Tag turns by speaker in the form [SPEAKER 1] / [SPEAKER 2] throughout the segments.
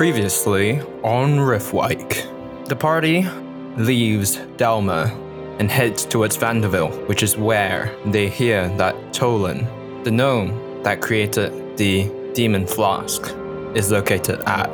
[SPEAKER 1] Previously on Riftwake, the party leaves Delma and heads towards Vanderville, which is where they hear that Tolan, the gnome that created the demon flask, is located at.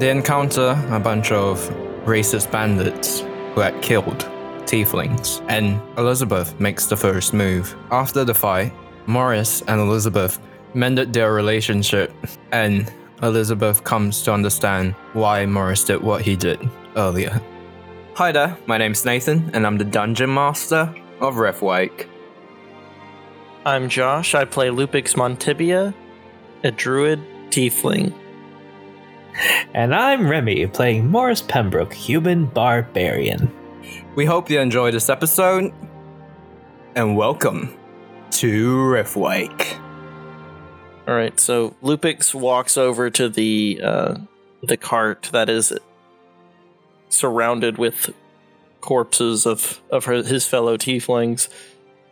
[SPEAKER 1] They encounter a bunch of racist bandits who had killed tieflings, and Elizabeth makes the first move. After the fight, Morris and Elizabeth mended their relationship, and Elizabeth comes to understand why Morris did what he did earlier. Hi there, my name's Nathan, and I'm the Dungeon Master of Riftwake.
[SPEAKER 2] I'm Josh. I play Lupix Montibia, a druid tiefling.
[SPEAKER 3] And I'm Remy, playing Morris Pembroke, human barbarian.
[SPEAKER 1] We hope you enjoyed this episode, and welcome to Riftwake.
[SPEAKER 2] All right, so Lupix walks over to the uh, the cart that is surrounded with corpses of of her, his fellow tieflings,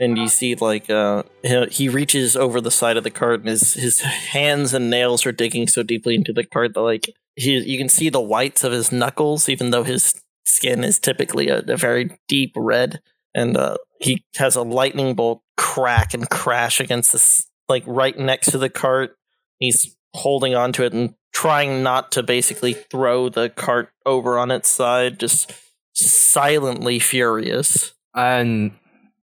[SPEAKER 2] and you see like uh, he, he reaches over the side of the cart, and his his hands and nails are digging so deeply into the cart that like he, you can see the whites of his knuckles, even though his skin is typically a, a very deep red, and uh, he has a lightning bolt crack and crash against this like right next to the cart. He's holding onto it and trying not to basically throw the cart over on its side, just silently furious.
[SPEAKER 1] And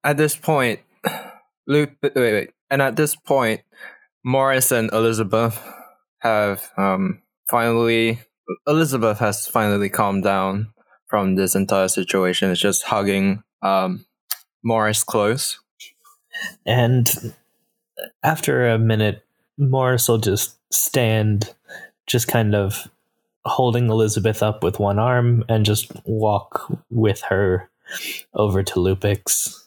[SPEAKER 1] at this point, Luke, wait, wait, and at this point, Morris and Elizabeth have um, finally, Elizabeth has finally calmed down from this entire situation. It's just hugging um, Morris close.
[SPEAKER 3] And after a minute, Morris will just stand, just kind of holding Elizabeth up with one arm and just walk with her over to Lupix.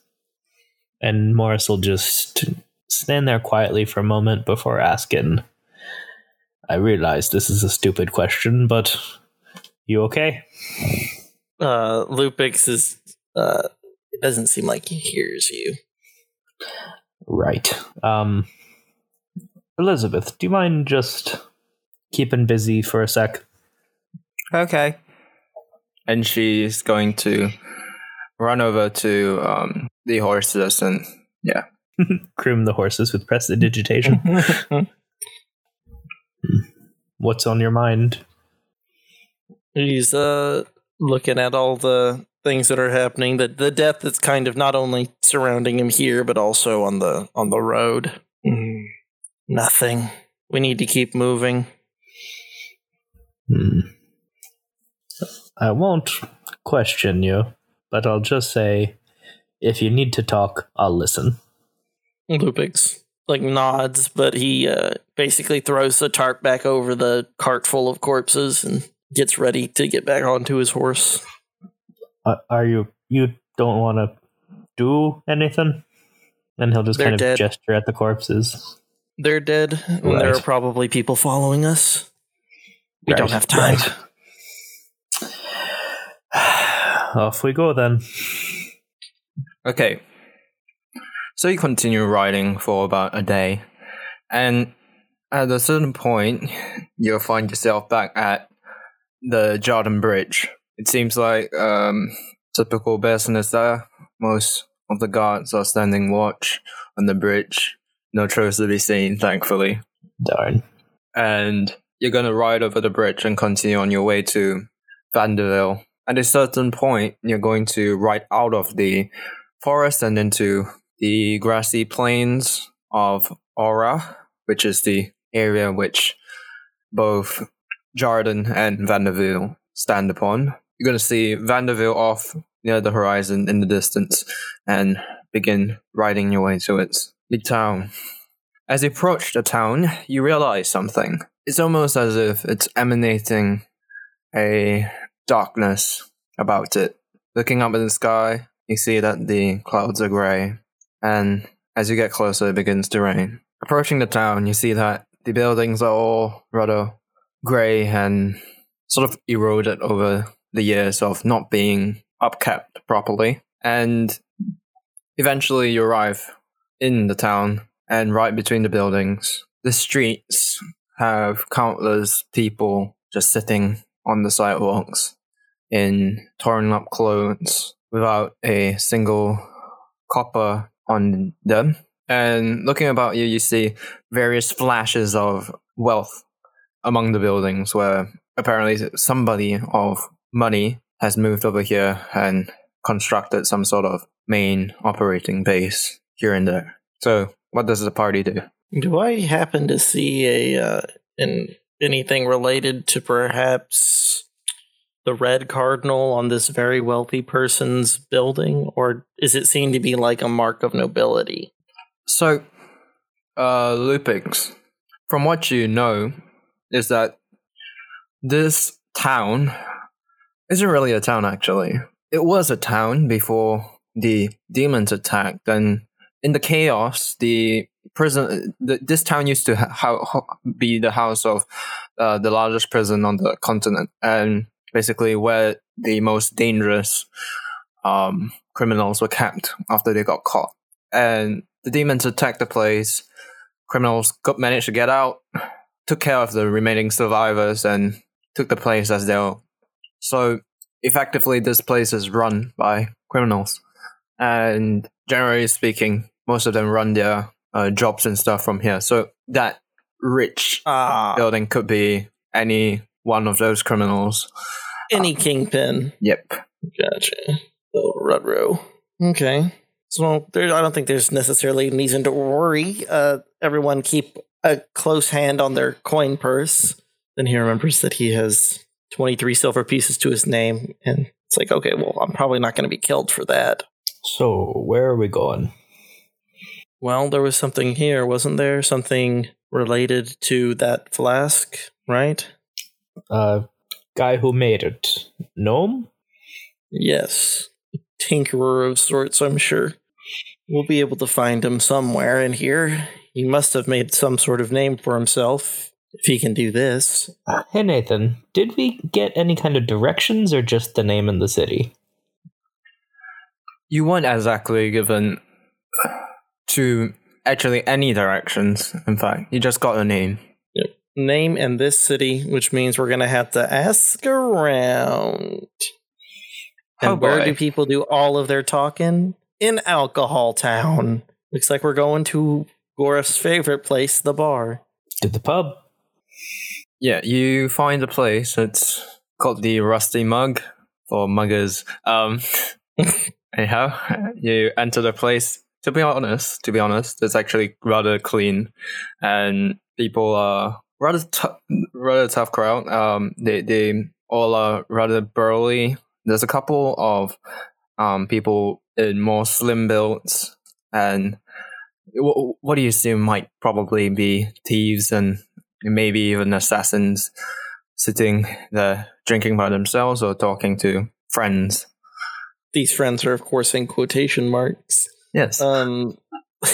[SPEAKER 3] And Morris will just stand there quietly for a moment before asking, I realize this is a stupid question, but you okay?
[SPEAKER 2] Uh, Lupix is. Uh, it doesn't seem like he hears you.
[SPEAKER 3] Right. Um, Elizabeth, do you mind just keeping busy for a sec?
[SPEAKER 1] Okay. And she's going to run over to um, the horses and yeah.
[SPEAKER 3] Groom the horses with prestidigitation. What's on your mind?
[SPEAKER 2] He's uh looking at all the things that are happening. The the death that's kind of not only surrounding him here, but also on the on the road. Mm, nothing. We need to keep moving.
[SPEAKER 3] Hmm. I won't question you, but I'll just say if you need to talk, I'll listen.
[SPEAKER 2] Lupix like nods, but he uh, basically throws the tarp back over the cart full of corpses and gets ready to get back onto his horse.
[SPEAKER 3] Uh, are you you don't want to do anything? And he'll just
[SPEAKER 2] They're
[SPEAKER 3] kind of
[SPEAKER 2] dead.
[SPEAKER 3] gesture at the corpses.
[SPEAKER 2] They're dead, and there are probably people following us. We
[SPEAKER 3] Right,
[SPEAKER 2] don't have time.
[SPEAKER 3] Off we go then.
[SPEAKER 1] Okay. So you continue riding for about a day, and at a certain point, you'll find yourself back at the Jordan Bridge. It seems like um, typical business there. Most of the guards are standing watch on the bridge. No trails to be seen, thankfully.
[SPEAKER 3] Darn.
[SPEAKER 1] And you're gonna ride over the bridge and continue on your way to Vanderville. At a certain point, you're going to ride out of the forest and into the grassy plains of Aura, which is the area which both Jarden and Vanderville stand upon. You're going to see Vanderville off near the horizon in the distance and begin riding your way towards the town. As you approach the town, you realize something. It's almost as if it's emanating a darkness about it. Looking up in the sky, you see that the clouds are grey, and as you get closer, it begins to rain. Approaching the town, you see that the buildings are all rather grey and sort of eroded over the years of not being upkept properly. And eventually, you arrive in the town, and right between the buildings, the streets have countless people just sitting on the sidewalks in torn up clothes without a single copper on them. And looking about you, you see various flashes of wealth among the buildings where apparently somebody of money has moved over here and constructed some sort of main operating base here and there. So, what does the party do?
[SPEAKER 2] Do I happen to see a uh, in anything related to perhaps the red cardinal on this very wealthy person's building, or is it seen to be like a mark of nobility?
[SPEAKER 1] So, uh, Lupix, from what you know, is that this town isn't really a town actually. It was a town before the demons attacked, and in the chaos, the prison, the, this town used to ha- be the house of uh, the largest prison on the continent, and basically where the most dangerous um, criminals were kept after they got caught. And the demons attacked the place. Criminals got managed to get out, took care of the remaining survivors, and took the place as their. So effectively, this place is run by criminals, and generally speaking, most of them run their uh, jobs and stuff from here. So that rich
[SPEAKER 2] Ah,
[SPEAKER 1] building could be any one of those criminals.
[SPEAKER 2] any kingpin.
[SPEAKER 1] Yep.
[SPEAKER 2] Gotcha. Little Rudro. Okay. So there, I don't think there's necessarily reason to worry. Uh, everyone keep a close hand on their coin purse. Then he remembers that he has 23 silver pieces to his name, and it's like, okay, well, I'm probably not going to be killed for that.
[SPEAKER 3] So, where are we going?
[SPEAKER 2] Well, there was something here, wasn't there? Something related to that flask, right?
[SPEAKER 3] Uh, guy who made it. Gnome?
[SPEAKER 2] Yes. Tinkerer of sorts, I'm sure. We'll be able to find him somewhere in here. He must have made some sort of name for himself, if he can do this.
[SPEAKER 3] Hey, Nathan, did we get any kind of directions or just the name and the city?
[SPEAKER 1] You weren't exactly given uh, to actually any directions. In fact, you just got a name.
[SPEAKER 2] Name and this city, which means we're gonna have to ask around. And
[SPEAKER 1] Oh,
[SPEAKER 2] where do people do all of their talking? In Alcohol Town. Looks like we're going to Gorif's favorite place, the bar.
[SPEAKER 3] To the pub?
[SPEAKER 1] Yeah, you find a place. It's called the Rusty Mug for muggers. Um, anyhow, you enter the place. To be honest, to be honest, it's actually rather clean, and people are rather tough, rather tough crowd. Um, they they all are rather burly. There's a couple of um people in more slim builds, and what, what do you assume might probably be thieves and maybe even assassins sitting there drinking by themselves or talking to friends.
[SPEAKER 2] These friends are, of course, in quotation marks.
[SPEAKER 1] Yes.
[SPEAKER 2] Um,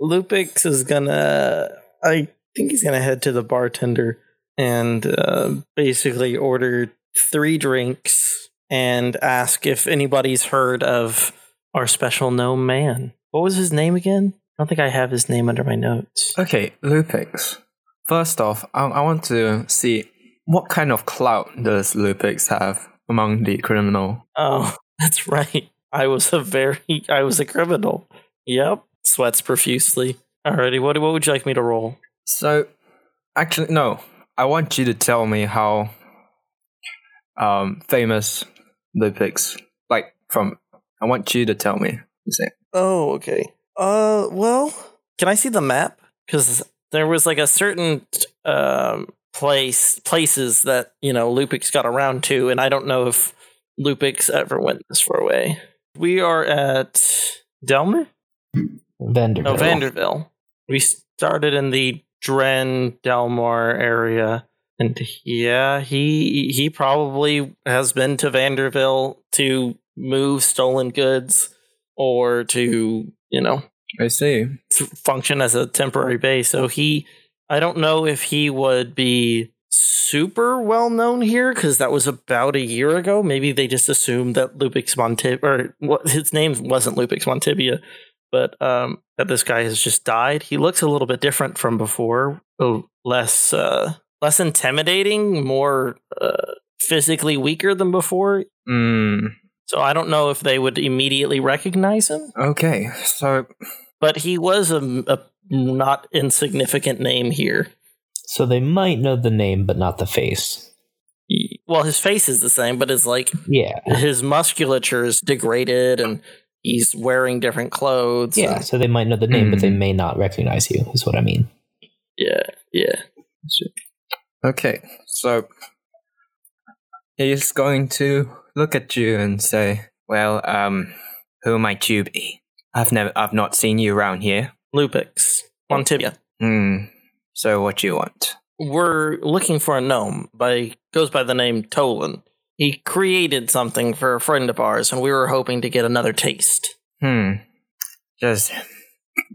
[SPEAKER 2] Lupix is gonna. I think he's gonna head to the bartender and uh, basically order three drinks and ask if anybody's heard of our special gnome man. What was his name again? I don't think I have his name under my notes.
[SPEAKER 1] okay, Lupix. First off, I, I want to see what kind of clout does Lupix have among the criminal.
[SPEAKER 2] Oh, that's right. I was a very. I was a criminal. Yep. Sweats profusely. Alrighty. What what would you like me to roll?
[SPEAKER 1] So, actually, no. I want you to tell me how um, famous Lupix, like from. I want you to tell me. You say.
[SPEAKER 2] Oh, okay. Uh, well, can I see the map? Because there was like a certain um place places that you know Lupix got around to, and I don't know if Lupix ever went this far away. We are at Delmer,
[SPEAKER 3] Vanderbilt.
[SPEAKER 2] no Vanderville. We started in the Dren Delmar area, and yeah, he he probably has been to Vanderville to move stolen goods or to you know
[SPEAKER 1] I see.
[SPEAKER 2] function as a temporary base. So he, I don't know if he would be super well known here because that was about a year ago. Maybe they just assumed that Lupix Montibia, or what his name wasn't Lupix Montibia, but um, that this guy has just died. He looks a little bit different from before, oh, less uh, less intimidating, more uh, physically weaker than before.
[SPEAKER 1] Hmm.
[SPEAKER 2] So I don't know if they would immediately recognize him,
[SPEAKER 1] Okay. So
[SPEAKER 2] but he was a, a not insignificant name here.
[SPEAKER 3] So they might know the name, but not the face.
[SPEAKER 2] Well, his face is the same, but it's like
[SPEAKER 3] Yeah.
[SPEAKER 2] his musculature is degraded and he's wearing different clothes.
[SPEAKER 3] Yeah,
[SPEAKER 2] and-
[SPEAKER 3] so they might know the name, but they
[SPEAKER 1] Hmm.
[SPEAKER 3] may not recognize you, is what I mean.
[SPEAKER 2] yeah, yeah.
[SPEAKER 1] okay. So he's going to look at you and say, "Well, um, who might you be? I've never, I've not seen you around here.
[SPEAKER 2] Lupix, Montibia.
[SPEAKER 1] Hmm. So what do you want?
[SPEAKER 2] We're looking for a gnome by goes by the name Tolan. He created something for a friend of ours, and we were hoping to get another taste.
[SPEAKER 1] Hmm. Just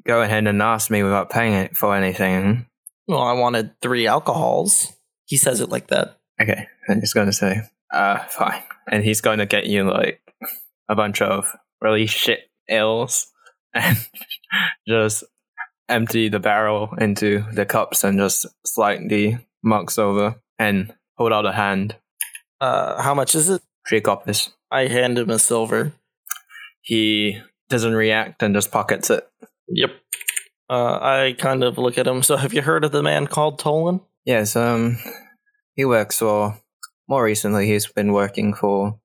[SPEAKER 1] go ahead and ask me without paying it for anything. hmm?
[SPEAKER 2] Well, I wanted three alcohols. He says it like that.
[SPEAKER 1] Okay, I'm just gonna say, uh, fine. And he's going to get you like a bunch of really shit ales and just empty the barrel into the cups and just slide the mugs over and hold out a hand.
[SPEAKER 2] Uh, how much is it?
[SPEAKER 1] Three coppers.
[SPEAKER 2] I hand him a silver.
[SPEAKER 1] He doesn't react and just pockets it.
[SPEAKER 2] Yep. Uh, I kind of look at him. So, have you heard of the man called Tolan?
[SPEAKER 1] Yes, um, he works for. More recently, he's been working for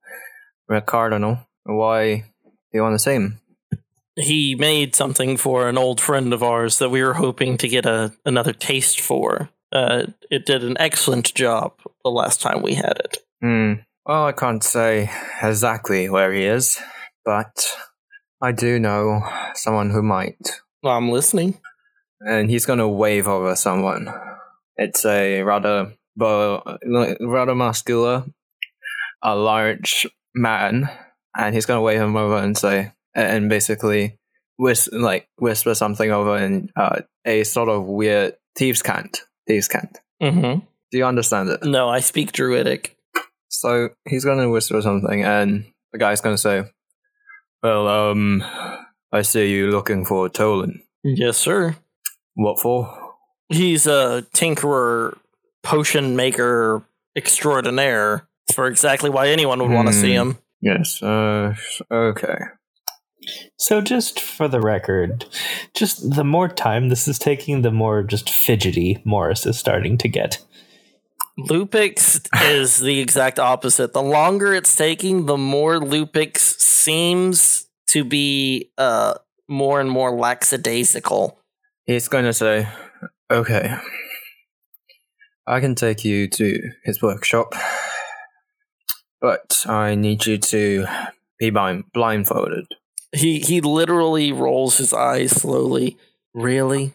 [SPEAKER 1] Red Cardinal. Why do you want to see him?
[SPEAKER 2] He made something for an old friend of ours that we were hoping to get a another taste for. Uh, it did an excellent job the last time we had it.
[SPEAKER 1] Hmm. Well, I can't say exactly where he is, but I do know someone who might.
[SPEAKER 2] I'm listening.
[SPEAKER 1] And he's going to wave over someone. It's a rather, bo- rather muscular, a large man, and he's going to wave him over and say, and basically, like whisper something over in uh, a sort of weird thieves' cant. Thieves' cant.
[SPEAKER 2] Mm-hmm.
[SPEAKER 1] Do you understand it?
[SPEAKER 2] No, I speak Druidic.
[SPEAKER 1] So he's gonna whisper something, and the guy's gonna say, "Well, um, I see you looking for Tolan.
[SPEAKER 2] Yes, sir.
[SPEAKER 1] What for?"
[SPEAKER 2] He's a tinkerer, potion maker extraordinaire. For exactly why anyone would want to see
[SPEAKER 1] Hmm.
[SPEAKER 2] him.
[SPEAKER 1] Yes. Uh. Okay.
[SPEAKER 3] So, just for the record, just the more time this is taking, the more just fidgety Morris is starting to get.
[SPEAKER 2] Lupix is the exact opposite. The longer it's taking, the more Lupix seems to be uh more and more lackadaisical.
[SPEAKER 1] He's gonna say, "Okay, I can take you to his workshop, but I need you to be blind- blindfolded."
[SPEAKER 2] He he literally rolls his eyes slowly. Really?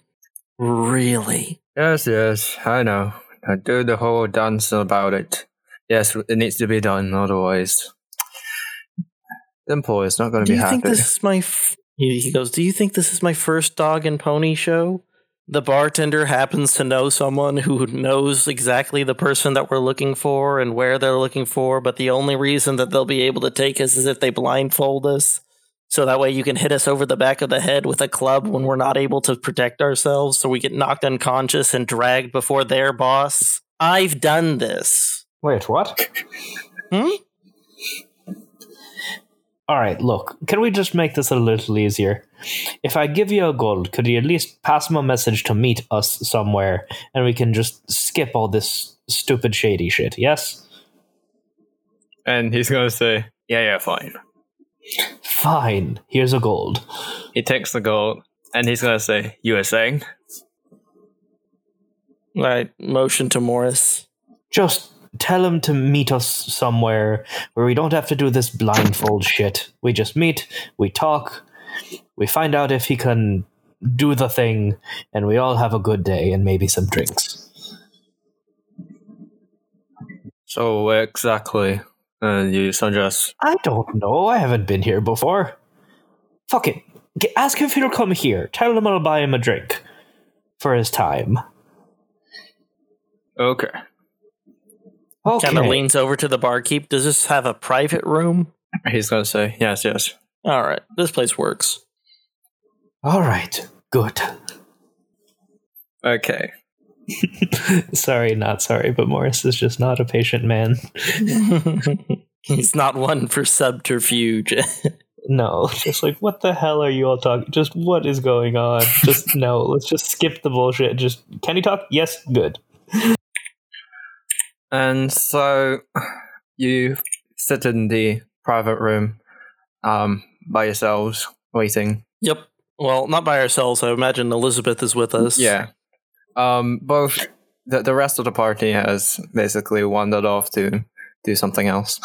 [SPEAKER 2] Really?
[SPEAKER 1] Yes, yes, I know. I do the whole dance about it. Yes, it needs to be done, otherwise, the employer's not going to be happy.
[SPEAKER 2] Do you think this is my f- he he goes, "Do you think this is my first dog and pony show?" The bartender happens to know someone who knows exactly the person that we're looking for and where they're looking for, but the only reason that they'll be able to take us is if they blindfold us. So that way you can hit us over the back of the head with a club when we're not able to protect ourselves, so we get knocked unconscious and dragged before their boss. I've done this.
[SPEAKER 3] Wait, what?
[SPEAKER 2] Hmm?
[SPEAKER 3] All right, look, can we just make this a little easier? If I give you a gold, could you at least pass him a message to meet us somewhere and we can just skip all this stupid shady shit, yes?
[SPEAKER 1] and he's going to say, "Yeah, yeah, fine."
[SPEAKER 3] Fine, here's a gold.
[SPEAKER 1] He takes the gold, and he's going to say, "You were saying?"
[SPEAKER 2] I motion to Morris.
[SPEAKER 3] Just tell him to meet us somewhere where we don't have to do this blindfold shit. We just meet, we talk, we find out if he can do the thing, and we all have a good day and maybe some drinks.
[SPEAKER 1] So exactly? Uh, you suggest?
[SPEAKER 3] I don't know. I haven't been here before. Fuck it. G- Ask him if he'll come here. Tell him I'll buy him a drink for his time.
[SPEAKER 1] Okay.
[SPEAKER 3] Okay.
[SPEAKER 2] Kind of leans over to the barkeep. Does this have a private room?
[SPEAKER 1] He's going to say, "Yes, yes."
[SPEAKER 2] All right, this place works.
[SPEAKER 3] All right. Good.
[SPEAKER 1] Okay.
[SPEAKER 3] sorry, not sorry, but Morris is just not a patient man.
[SPEAKER 2] He's not one for subterfuge.
[SPEAKER 3] No, just like what the hell are you all talking? Just what is going on? Just no, let's just skip the bullshit. Just can you talk? Yes, good.
[SPEAKER 1] And so you sit in the private room um, by yourselves, waiting.
[SPEAKER 2] yep. Well, not by ourselves. I imagine Elizabeth is with us.
[SPEAKER 1] Yeah. Um, both the, the rest of the party has basically wandered off to do something else.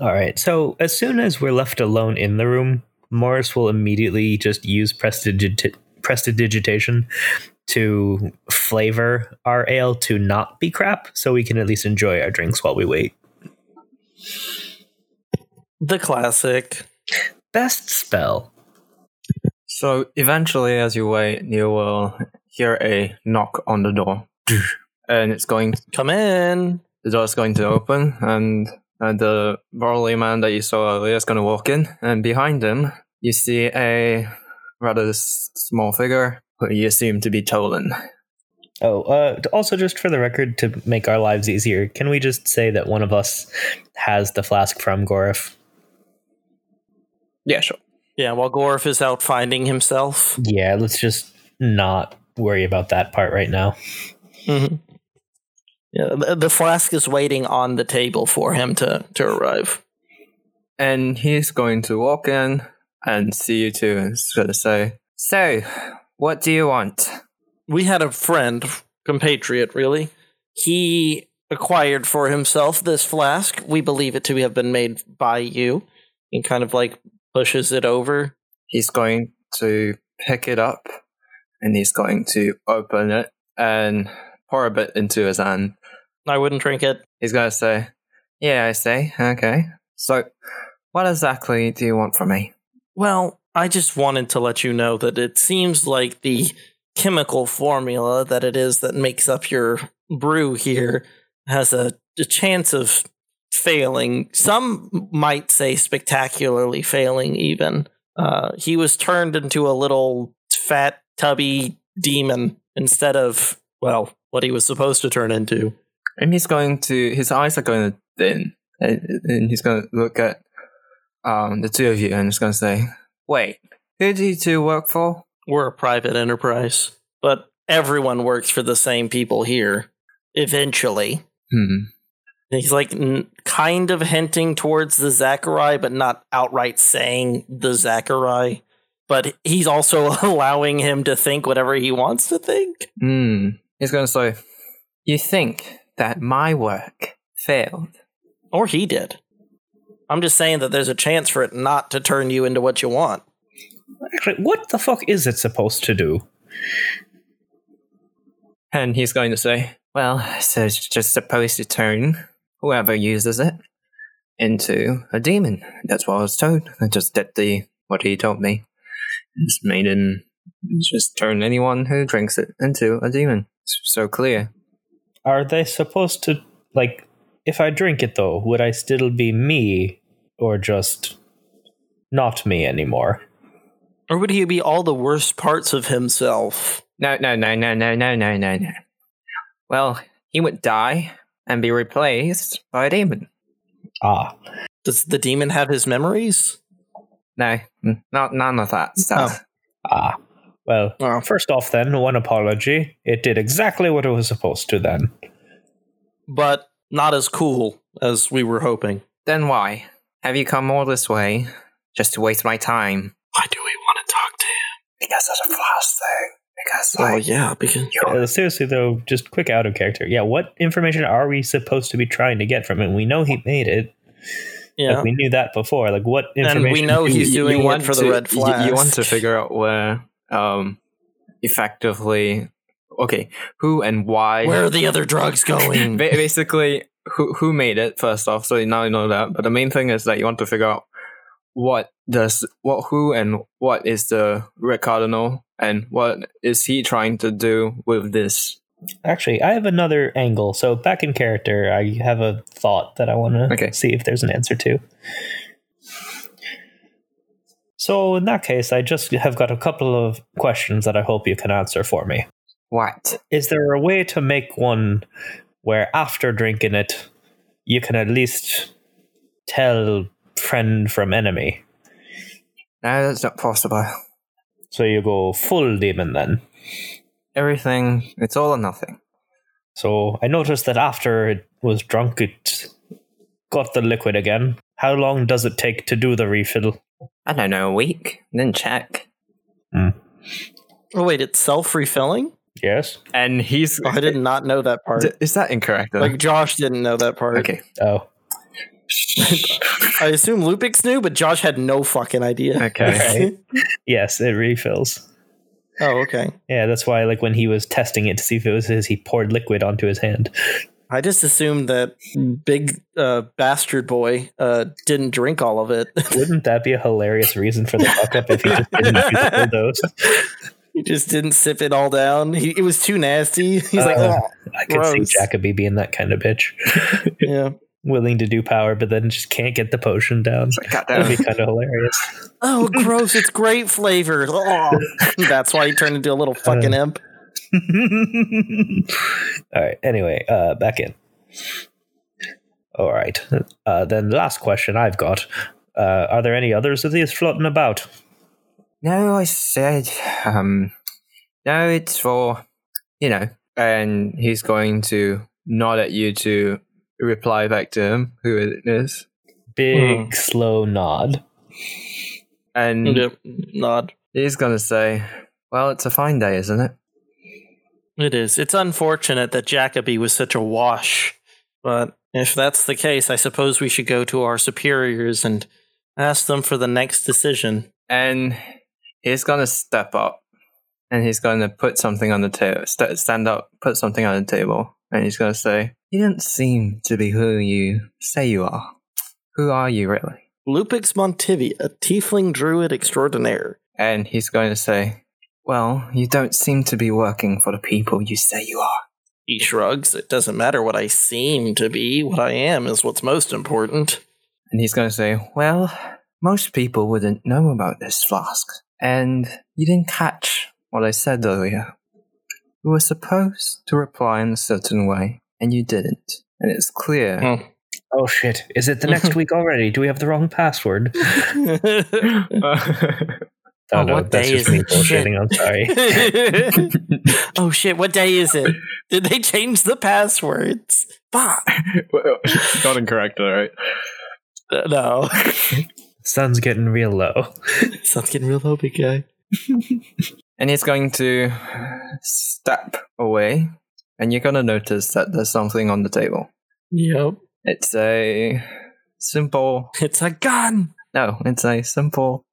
[SPEAKER 3] All right. So as soon as we're left alone in the room, Morris will immediately just use prestidigita- prestidigitation to flavor our ale to not be crap, so we can at least enjoy our drinks while we wait.
[SPEAKER 2] The classic.
[SPEAKER 3] Best spell.
[SPEAKER 1] So eventually, as you wait, you will hear a knock on the door, and it's going.
[SPEAKER 2] to Come in.
[SPEAKER 1] The door's going to open, and, and the burly man that you saw earlier is going to walk in, and behind him you see a rather small figure who you assume to be Tolan.
[SPEAKER 3] Oh, uh, also, just for the record, to make our lives easier, can we just say that one of us has the flask from Gorif?
[SPEAKER 1] Yeah, sure.
[SPEAKER 2] Yeah, while Gorif is out finding himself.
[SPEAKER 3] Yeah, let's just not worry about that part right now.
[SPEAKER 2] Mm-hmm. Yeah, the, the flask is waiting on the table for him to, to arrive.
[SPEAKER 1] And he's going to walk in and see you two and he's going to say, So, what do you want?
[SPEAKER 2] We had a friend, compatriot, really. He acquired for himself this flask. We believe it to have been made by you. He kind of like pushes it over.
[SPEAKER 1] He's going to pick it up and he's going to open it and pour a bit into his hand.
[SPEAKER 2] I wouldn't drink it.
[SPEAKER 1] He's going to say, Yeah, I say, okay. So, what exactly do you want from me?
[SPEAKER 2] Well, I just wanted to let you know that it seems like the chemical formula that it is that makes up your brew here has a, a chance of failing. Some might say spectacularly failing, even. Uh, he was turned into a little fat, tubby demon instead of, well, what he was supposed to turn into.
[SPEAKER 1] And he's going to, his eyes are going to thin. And, and he's going to look at um, the two of you and he's going to say, Wait, who do you two work for?
[SPEAKER 2] We're a private enterprise, but everyone works for the same people here. Eventually.
[SPEAKER 1] Hmm.
[SPEAKER 2] He's like n- kind of hinting towards the Zachari, but not outright saying the Zachari. But he's also allowing him to think whatever he wants to think.
[SPEAKER 1] Hmm. He's going to say, You think that my work failed?
[SPEAKER 2] Or he did. I'm just saying that there's a chance for it not to turn you into what you want.
[SPEAKER 3] Actually, what the fuck is it supposed to do?
[SPEAKER 1] And he's going to say, Well, so it's just supposed to turn whoever uses it into a demon. That's what I was told. I just did the what he told me. It's made him just turn anyone who drinks it into a demon. It's so clear.
[SPEAKER 3] Are they supposed to, like, if I drink it though, would I still be me or just not me anymore?
[SPEAKER 2] Or would he be all the worst parts of himself?
[SPEAKER 1] No, no, no, no, no, no, no, no, no. Well, he would die and be replaced by a demon.
[SPEAKER 3] Ah,
[SPEAKER 2] Does the demon have his memories?
[SPEAKER 1] No, not none of that stuff.
[SPEAKER 3] ah. Well,
[SPEAKER 2] Oh.
[SPEAKER 3] first off, then, one apology. It did exactly what it was supposed to then.
[SPEAKER 2] But not as cool as we were hoping.
[SPEAKER 1] Then why have you come all this way just to waste my time?
[SPEAKER 2] Why do we want to talk to him?
[SPEAKER 1] Because that's a flash thing. Because
[SPEAKER 2] Oh,
[SPEAKER 1] like,
[SPEAKER 2] yeah, because
[SPEAKER 1] you're
[SPEAKER 3] Uh, seriously, though, just quick out of character. Yeah, what information are we supposed to be trying to get from him? We know he made it.
[SPEAKER 2] Yeah.
[SPEAKER 3] Like, we knew that before. Like, what information?
[SPEAKER 2] And we know he's
[SPEAKER 3] we-
[SPEAKER 2] doing it
[SPEAKER 1] want
[SPEAKER 2] for the
[SPEAKER 1] to-
[SPEAKER 2] red
[SPEAKER 1] you- You, want to figure out where, um, effectively, okay, who and why.
[SPEAKER 2] Where are the other drugs going?
[SPEAKER 1] Basically, who who made it first off? So now you know that. But the main thing is that you want to figure out what does what who and what is the red cardinal and what is he trying to do with this?
[SPEAKER 3] Actually, I have another angle. So, back in character, I have a thought that I want to
[SPEAKER 1] Okay.
[SPEAKER 3] see if there's an answer to. So, in that case, I just have got a couple of questions that I hope you can answer for me.
[SPEAKER 1] What?
[SPEAKER 3] Is there a way to make one where after drinking it, you can at least tell friend from enemy?
[SPEAKER 1] No, that's not possible.
[SPEAKER 3] So you go full demon then.
[SPEAKER 1] Everything, it's all or nothing.
[SPEAKER 3] So I noticed that after it was drunk, it got the liquid again. How long does it take to do the refill?
[SPEAKER 1] I don't know, a week? Then check. Hmm.
[SPEAKER 2] Oh wait, it's self refilling.
[SPEAKER 3] Yes.
[SPEAKER 1] And he's.
[SPEAKER 2] Oh, I did not know that part.
[SPEAKER 1] Is that incorrect? though?
[SPEAKER 2] Like Josh didn't know that part.
[SPEAKER 1] okay.
[SPEAKER 3] Oh.
[SPEAKER 2] I assume Lupix knew, but Josh had no fucking idea.
[SPEAKER 1] Okay.
[SPEAKER 3] Yes, it refills.
[SPEAKER 2] Oh, okay.
[SPEAKER 3] Yeah, that's why, like, when he was testing it to see if it was his, he poured liquid onto his hand.
[SPEAKER 2] I just assumed that big uh, bastard boy uh, didn't drink all of it.
[SPEAKER 3] Wouldn't that be a hilarious reason for the fuck up if he just didn't do the full dose?
[SPEAKER 2] he just didn't sip it all down. He, it was too nasty. He's like,
[SPEAKER 3] Uh,
[SPEAKER 2] oh,
[SPEAKER 3] I could
[SPEAKER 2] Gross.
[SPEAKER 3] see Jacoby being that kind of bitch.
[SPEAKER 2] yeah.
[SPEAKER 3] Willing to do power, but then just can't get the potion down.
[SPEAKER 1] Got
[SPEAKER 3] That'd be kind of hilarious.
[SPEAKER 2] Oh, gross! It's grape flavored. Oh. That's why he turned into a little fucking imp.
[SPEAKER 3] All right. Anyway, uh, back in. All right. Uh, then the last question I've got: uh, Are there any others of these floating about?
[SPEAKER 1] No, I said, um, no, it's for, you know, and he's going to nod at you to reply back to him who it is.
[SPEAKER 3] Big
[SPEAKER 2] Hmm.
[SPEAKER 3] slow nod.
[SPEAKER 1] And
[SPEAKER 2] Yep. Nod.
[SPEAKER 1] he's going to say, well, it's a fine day, isn't it?
[SPEAKER 2] It is. It's unfortunate that Jacoby was such a wash, but if that's the case, I suppose we should go to our superiors and ask them for the next decision.
[SPEAKER 1] And he's going to step up and he's going to put something on the table, st- stand up, put something on the table, and he's going to say, You don't seem to be who you say you are. Who are you, really?
[SPEAKER 2] Lupix Montibia, tiefling druid extraordinaire.
[SPEAKER 1] And he's going to say, Well, you don't seem to be working for the people you say you are.
[SPEAKER 2] He shrugs. It doesn't matter what I seem to be. What I am is what's most important.
[SPEAKER 1] And he's going to say, Well, most people wouldn't know about this flask. And you didn't catch what I said earlier. You were supposed to reply in a certain way, and you didn't. And it's clear.
[SPEAKER 2] Hmm.
[SPEAKER 3] Oh shit! Is it the next week already? Do we have the wrong password?
[SPEAKER 2] Oh,
[SPEAKER 3] no,
[SPEAKER 2] what day is it? Shit.
[SPEAKER 3] I'm sorry.
[SPEAKER 2] oh shit, what day is it? Did they change the passwords? Fuck.
[SPEAKER 1] Not incorrect, alright.
[SPEAKER 2] Uh, No.
[SPEAKER 3] Sun's getting real low.
[SPEAKER 2] Sun's getting real low, big guy.
[SPEAKER 1] And he's going to step away, and you're going to notice that there's something on the table.
[SPEAKER 2] Yep.
[SPEAKER 1] It's a simple
[SPEAKER 2] It's a gun.
[SPEAKER 1] No, it's a simple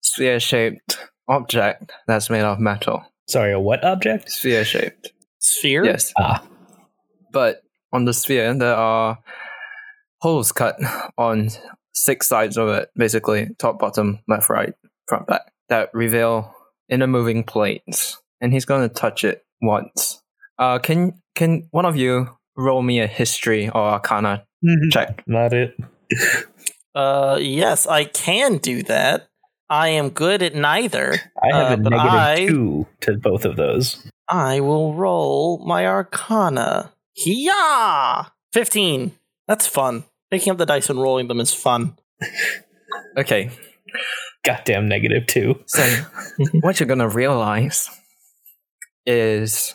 [SPEAKER 1] sphere shaped object that's made of metal.
[SPEAKER 3] Sorry, a what object?
[SPEAKER 1] Sphere shaped.
[SPEAKER 2] Sphere?
[SPEAKER 1] Yes.
[SPEAKER 3] Ah,
[SPEAKER 1] But on the sphere, there are holes cut on six sides of it, basically top, bottom, left, right, front, back, that reveal inner moving plates. And he's going to touch it once. Uh, can can one of you roll me a history or arcana check?
[SPEAKER 3] not it.
[SPEAKER 2] Uh, yes, I can do that. I am good at neither.
[SPEAKER 3] I have
[SPEAKER 2] Uh,
[SPEAKER 3] a negative
[SPEAKER 2] I-
[SPEAKER 3] two to both of those.
[SPEAKER 2] I will roll my arcana. Yeah! 15. That's fun. Picking up the dice and rolling them is fun.
[SPEAKER 1] Okay,
[SPEAKER 3] Goddamn negative two.
[SPEAKER 1] So, what you're gonna realize is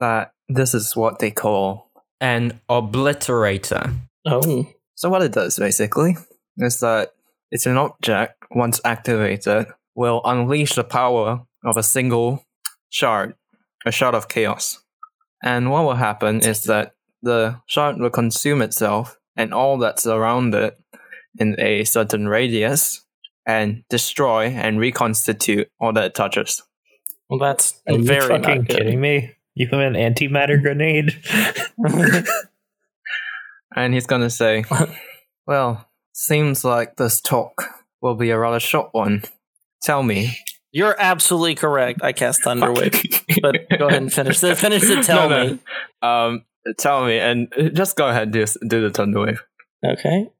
[SPEAKER 1] that this is what they call an obliterator.
[SPEAKER 2] Oh.
[SPEAKER 1] So, what it does basically is that it's an object, once activated, will unleash the power of a single shard, a shard of chaos. And what will happen is that the shard will consume itself and all that's around it in a certain radius and destroy and reconstitute all that it touches.
[SPEAKER 2] Well, that's
[SPEAKER 3] Are you
[SPEAKER 2] very
[SPEAKER 3] fucking kidding me? You have an antimatter grenade?
[SPEAKER 1] And he's gonna say, Well, seems like this talk will be a rather short one. Tell me.
[SPEAKER 2] You're absolutely correct. I cast Thunderwave. but go ahead and finish it. Finish it. Tell
[SPEAKER 1] No, no.
[SPEAKER 2] me.
[SPEAKER 1] Um, tell me, and just go ahead, do, do the Thunderwave.
[SPEAKER 2] Okay.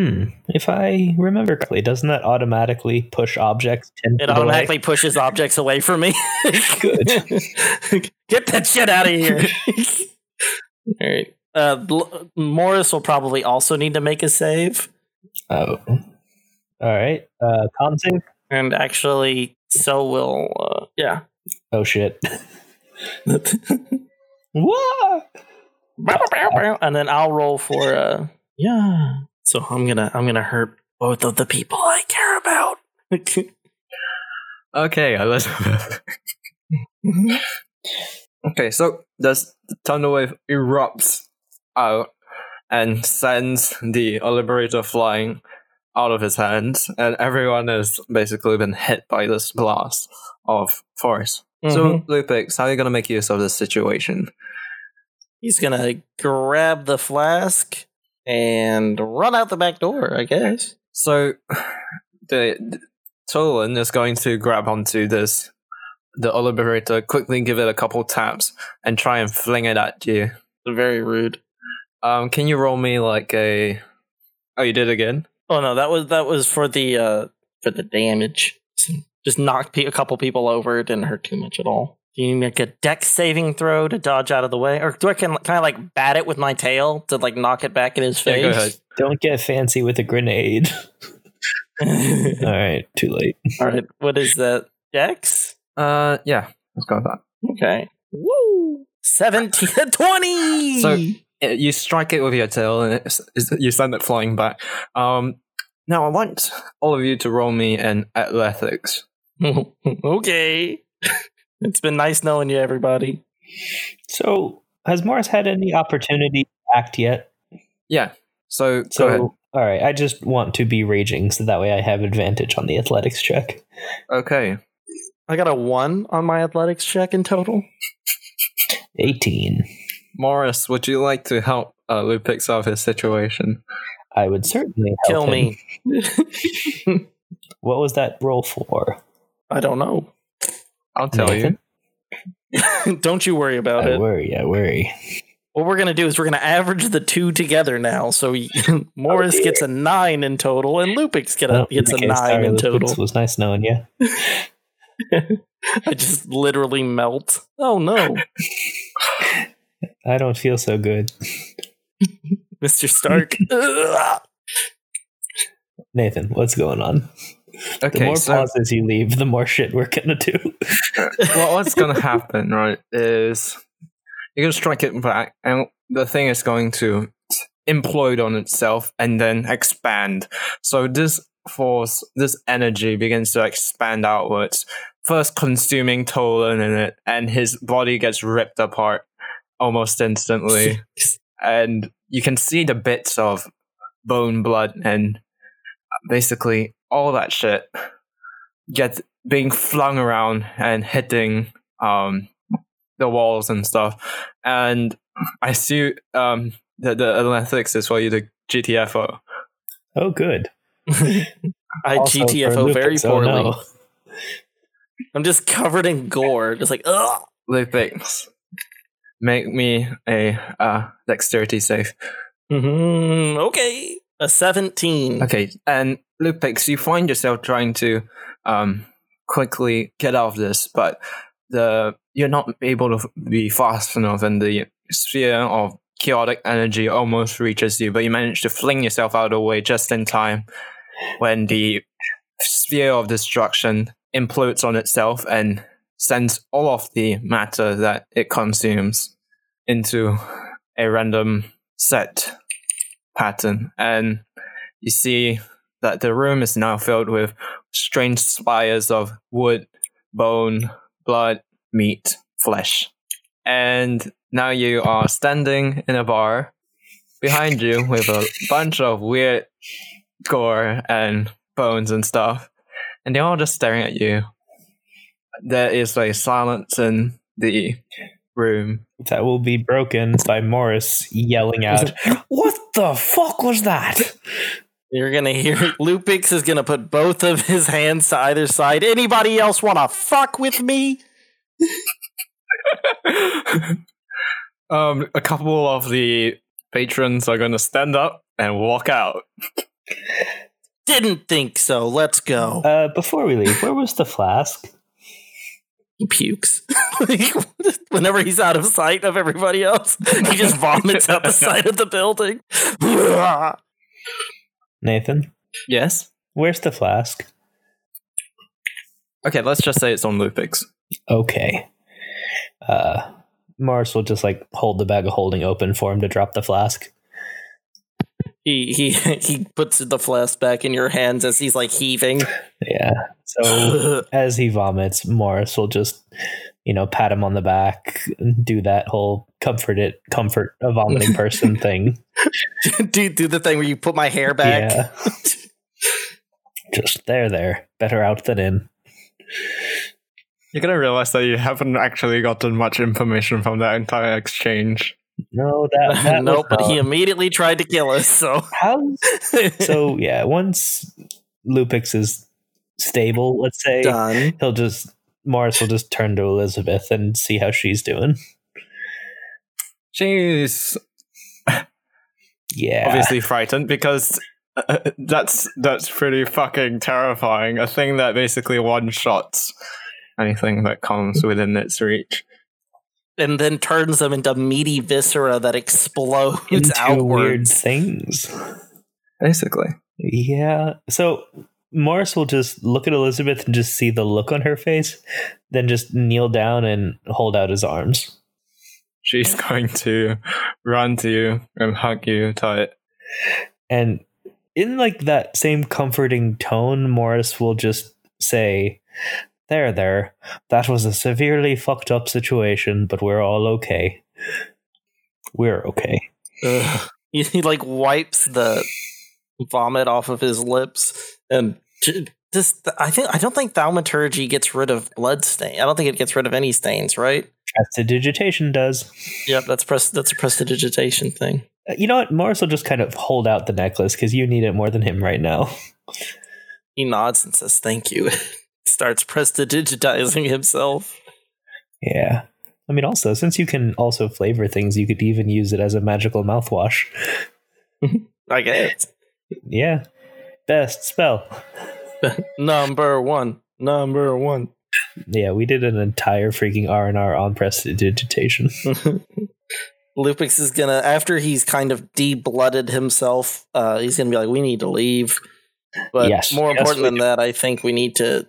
[SPEAKER 3] Hmm. If I remember correctly, doesn't that automatically push objects
[SPEAKER 2] It
[SPEAKER 3] feet away?
[SPEAKER 2] automatically pushes objects away from me.
[SPEAKER 3] Good.
[SPEAKER 2] Get that shit out of here. All right. Uh, L- Morris will probably also need to make a save.
[SPEAKER 3] Oh. All right. Uh, con save.
[SPEAKER 2] And actually, so will. Uh, yeah.
[SPEAKER 3] Oh shit. what?
[SPEAKER 2] and then I'll roll for. Uh, yeah. So I'm gonna I'm gonna hurt both of the people I care about.
[SPEAKER 1] Okay, Elizabeth. okay, so this thunderwave erupts out and sends the obliterator flying out of his hands, and everyone has basically been hit by this blast of force. So,
[SPEAKER 2] Mhm.
[SPEAKER 1] Lupix, how are you going to make use of this situation?
[SPEAKER 2] he's gonna grab the flask and run out the back door. I guess.
[SPEAKER 1] So, the, the Tolan is going to grab onto this, the obliterator, quickly give it a couple taps, and try and fling it at you.
[SPEAKER 2] Very rude.
[SPEAKER 1] Um, can you roll me like a? Oh, you did again.
[SPEAKER 2] Oh no, that was that was for the uh for the damage. Just knocked a couple people over. It didn't hurt too much at all. Do you make a Dex saving throw to dodge out of the way, or do I can kind of like bat it with my tail to like knock it back in his
[SPEAKER 1] Yeah,
[SPEAKER 2] face?
[SPEAKER 1] go ahead.
[SPEAKER 3] Don't get fancy with a grenade. All right. Too late.
[SPEAKER 2] all right, what is that? Dex?
[SPEAKER 1] Uh, yeah, let's go with that.
[SPEAKER 2] Okay. Woo! 17, 20!
[SPEAKER 1] So- Uh, You strike it with your tail, and it's, it's, you send it flying back. Um, now I want all of you to roll me an athletics.
[SPEAKER 2] okay. It's been nice knowing you, everybody.
[SPEAKER 3] So, has Morris had any opportunity to act yet?
[SPEAKER 1] Yeah. So,
[SPEAKER 3] So,
[SPEAKER 1] go ahead.
[SPEAKER 3] all right. I just want to be raging, so that way I have advantage on the athletics check.
[SPEAKER 1] Okay.
[SPEAKER 2] I got a one on my athletics check in total.
[SPEAKER 3] Eighteen.
[SPEAKER 1] Morris, would you like to help uh, Lupix out of his situation?
[SPEAKER 3] I would certainly help
[SPEAKER 2] Kill
[SPEAKER 3] him.
[SPEAKER 2] me.
[SPEAKER 3] What was that roll for?
[SPEAKER 2] I don't know.
[SPEAKER 1] I'll tell
[SPEAKER 3] Nathan?
[SPEAKER 1] you.
[SPEAKER 2] don't you worry about it.
[SPEAKER 3] I
[SPEAKER 2] it.
[SPEAKER 3] worry. I worry.
[SPEAKER 2] What we're gonna do is we're gonna average the two together now. So y- Morris
[SPEAKER 3] dear.
[SPEAKER 2] gets a nine in total, and Lupix get a,
[SPEAKER 3] Well,
[SPEAKER 2] gets a
[SPEAKER 3] case,
[SPEAKER 2] nine
[SPEAKER 3] sorry,
[SPEAKER 2] in
[SPEAKER 3] Lupix,
[SPEAKER 2] total.
[SPEAKER 3] It was nice knowing you.
[SPEAKER 2] I just literally melt. Oh no,
[SPEAKER 3] I don't feel so good.
[SPEAKER 2] Mr. Stark.
[SPEAKER 3] Nathan, what's going on? The more
[SPEAKER 1] so
[SPEAKER 3] pauses you leave, the more shit we're gonna do.
[SPEAKER 1] well, what's to happen, right, is you're to strike it back, and the thing is going to implode on itself and then expand. So this force, this energy begins to expand outwards, first consuming Tolan in it, and his body gets ripped apart almost instantly. and you can see the bits of bone, blood, and basically all that shit get being flung around and hitting um the walls and stuff. And I see um the the athletics is for you the GTFO.
[SPEAKER 3] Oh, good.
[SPEAKER 2] I
[SPEAKER 3] Also
[SPEAKER 2] GTFO very
[SPEAKER 3] Lupix, oh,
[SPEAKER 2] poorly.
[SPEAKER 3] no.
[SPEAKER 2] I'm just covered in gore, just like ugh.
[SPEAKER 1] Lupix, make me a uh dexterity save.
[SPEAKER 2] Mhm, okay, a seventeen.
[SPEAKER 1] Okay, and Lupix, you find yourself trying to um quickly get out of this, but the you're not able to be fast enough, and the sphere of chaotic energy almost reaches you, but you manage to fling yourself out of the way just in time when the sphere of destruction implodes on itself and sends all of the matter that it consumes into a random set pattern. And you see that the room is now filled with strange spires of wood, bone, blood, meat, flesh. And now you are standing in a bar behind you with a bunch of weird gore and bones and stuff. And they're all just staring at you. There is like silence in the room.
[SPEAKER 3] That will be broken by Morris yelling out, What the fuck was that?
[SPEAKER 2] You're gonna hear Lupix is gonna put both of his hands to either side. Anybody else wanna fuck with me?
[SPEAKER 1] um, a couple of the patrons are going to stand up and walk out.
[SPEAKER 2] Didn't think so. Let's go.
[SPEAKER 3] Uh, before we leave, where was the flask?
[SPEAKER 2] He pukes. Whenever he's out of sight of everybody else, he just vomits out the side of the building.
[SPEAKER 3] Nathan,
[SPEAKER 1] Yes.
[SPEAKER 3] where's the flask?
[SPEAKER 1] Okay, let's just say it's on Lupix.
[SPEAKER 3] Okay. Uh, Morris will just like hold the bag of holding open for him to drop the flask.
[SPEAKER 2] he he he puts the flask back in your hands as he's like heaving.
[SPEAKER 3] Yeah. So as he vomits, Morris will just, you know, pat him on the back, and do that whole comfort it, comfort a vomiting person thing.
[SPEAKER 2] do do the thing where you put my hair back.
[SPEAKER 3] Yeah. Just there, there. Better out than in.
[SPEAKER 1] You're gonna realize that you haven't actually gotten much information from that entire exchange.
[SPEAKER 3] No, that, that
[SPEAKER 2] nope,
[SPEAKER 3] was
[SPEAKER 2] but he immediately tried to kill us. So
[SPEAKER 3] How? So yeah, once Lupix is stable, let's say,
[SPEAKER 2] done.
[SPEAKER 3] he'll just Morris will just turn to Elizabeth and see how she's doing.
[SPEAKER 1] She's
[SPEAKER 3] Yeah,
[SPEAKER 1] obviously frightened because uh, that's that's pretty fucking terrifying. A thing that basically one shots anything that comes within its reach.
[SPEAKER 2] And then turns them into meaty viscera that explodes
[SPEAKER 3] into weird
[SPEAKER 2] outwards.
[SPEAKER 3] things.
[SPEAKER 1] Basically,
[SPEAKER 3] Yeah. So Morris will just look at Elizabeth and just see the look on her face, then just kneel down and hold out his arms.
[SPEAKER 1] she's going to run to you and hug you tight.
[SPEAKER 3] And in like that same comforting tone, Morris will just say, There, there. That was a severely fucked up situation, but we're all okay. We're okay.
[SPEAKER 2] Ugh. He, he like wipes the vomit off of his lips and j- just I think I don't think thaumaturgy gets rid of blood stain. I don't think it gets rid of any stains, right?
[SPEAKER 3] Prestidigitation does.
[SPEAKER 2] Yep, that's pres- that's a prestidigitation thing.
[SPEAKER 3] Uh, You know what? Morris will just kind of hold out the necklace because you need it more than him right now.
[SPEAKER 2] He nods and says thank you. Starts prestidigitizing himself.
[SPEAKER 3] Yeah. I mean, also, since you can also flavor things, you could even use it as a magical mouthwash.
[SPEAKER 2] I guess.
[SPEAKER 3] Yeah. Best spell.
[SPEAKER 2] Number one. Number one.
[SPEAKER 3] Yeah, we did an entire freaking R and R on prestidigitation.
[SPEAKER 2] Lupix is gonna after he's kind of de-blooded himself, uh, he's gonna be like, "We need to leave." But
[SPEAKER 3] Yes,
[SPEAKER 2] more
[SPEAKER 3] yes,
[SPEAKER 2] important than
[SPEAKER 3] do.
[SPEAKER 2] that, I think we need to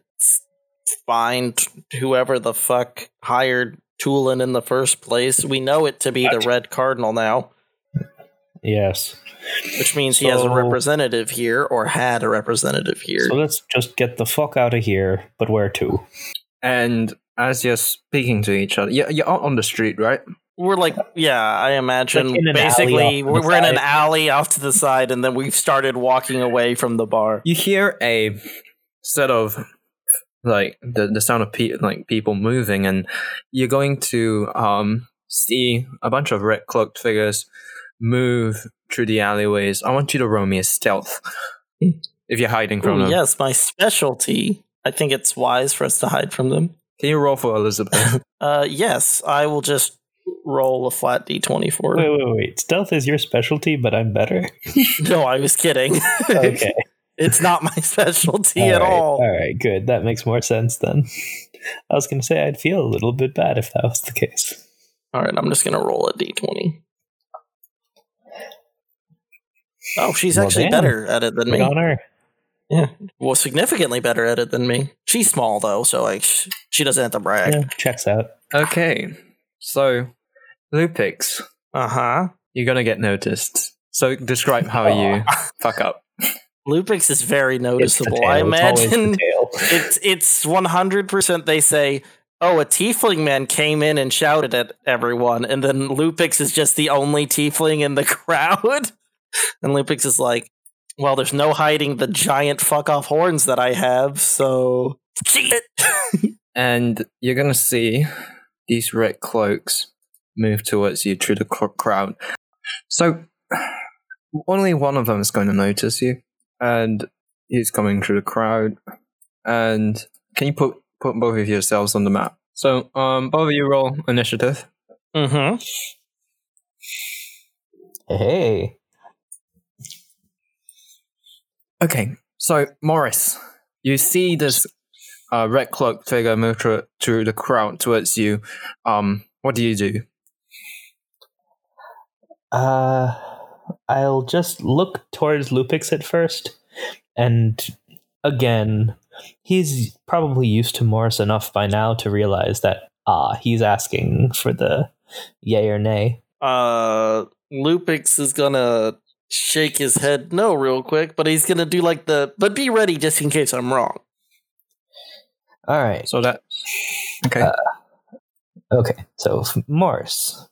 [SPEAKER 2] find whoever the fuck hired Tulin in the first place. We know it to be the Red Cardinal now,
[SPEAKER 3] yes.
[SPEAKER 2] which means he has a representative here or had a representative here.
[SPEAKER 3] So let's just get the fuck out of here. But where to?
[SPEAKER 1] And as you're speaking to each other, you're, you're out on the street, right?
[SPEAKER 2] We're like, yeah, I imagine
[SPEAKER 3] Like in an alley
[SPEAKER 2] basically
[SPEAKER 3] off to the
[SPEAKER 2] we're, we're in an alley off to the side, and then we've started walking away from the bar.
[SPEAKER 1] You hear a set of like the, the sound of pe- like people moving, and you're going to um see a bunch of red cloaked figures move through the alleyways. I want you to roll me a stealth if you're hiding from
[SPEAKER 2] Ooh,
[SPEAKER 1] them.
[SPEAKER 2] yes, my specialty. I think it's wise for us to hide from them.
[SPEAKER 1] Can you roll for Elizabeth?
[SPEAKER 2] Uh, yes, I will just roll a flat d20 for
[SPEAKER 3] Wait, wait, wait. Stealth is your specialty, but I'm better.
[SPEAKER 2] No, I was kidding.
[SPEAKER 3] Okay.
[SPEAKER 2] it's not my specialty
[SPEAKER 3] All
[SPEAKER 2] at
[SPEAKER 3] right,
[SPEAKER 2] all.
[SPEAKER 3] All right, good. That makes more sense then. I was going to say I'd feel a little bit bad if that was the case.
[SPEAKER 2] All right, I'm just gonna roll a d20. Oh, she's
[SPEAKER 3] Well,
[SPEAKER 2] actually
[SPEAKER 3] damn.
[SPEAKER 2] better at it than
[SPEAKER 3] Good
[SPEAKER 2] me.
[SPEAKER 3] on her.
[SPEAKER 2] Yeah, well, significantly better at it than me. She's small though, so like sh- she doesn't have to brag.
[SPEAKER 3] Yeah, checks out.
[SPEAKER 1] okay, so Lupix,
[SPEAKER 2] Uh huh.
[SPEAKER 1] you're gonna get noticed. So describe how you fuck up.
[SPEAKER 2] Lupix is very noticeable.
[SPEAKER 3] tail.
[SPEAKER 2] I
[SPEAKER 3] It's always the
[SPEAKER 2] imagine it's it's one hundred percent. They say, "Oh, a tiefling man came in and shouted at everyone," and then Lupix is just the only tiefling in the crowd. And Lupix is like, "Well, there's no hiding the giant fuck off horns that I have, so shit."
[SPEAKER 1] and you're gonna see these red cloaks move towards you through the crowd. So only one of them is going to notice you, and he's coming through the crowd. And can you put put both of yourselves on the map? So um, both of you roll initiative.
[SPEAKER 2] mm-hmm.
[SPEAKER 3] Hey.
[SPEAKER 1] Okay, so Morris, you see this uh, red cloaked figure move through, through the crowd towards you. Um, what do you do?
[SPEAKER 3] Uh, I'll just look towards Lupix at first, and again, he's probably used to Morris enough by now to realize that ah, he's asking for the yay or nay.
[SPEAKER 2] Uh, Lupix is gonna shake his head no real quick, but he's gonna do like the but be ready just in case I'm wrong.
[SPEAKER 3] All right.
[SPEAKER 1] So that okay.
[SPEAKER 3] Uh, okay, so Morris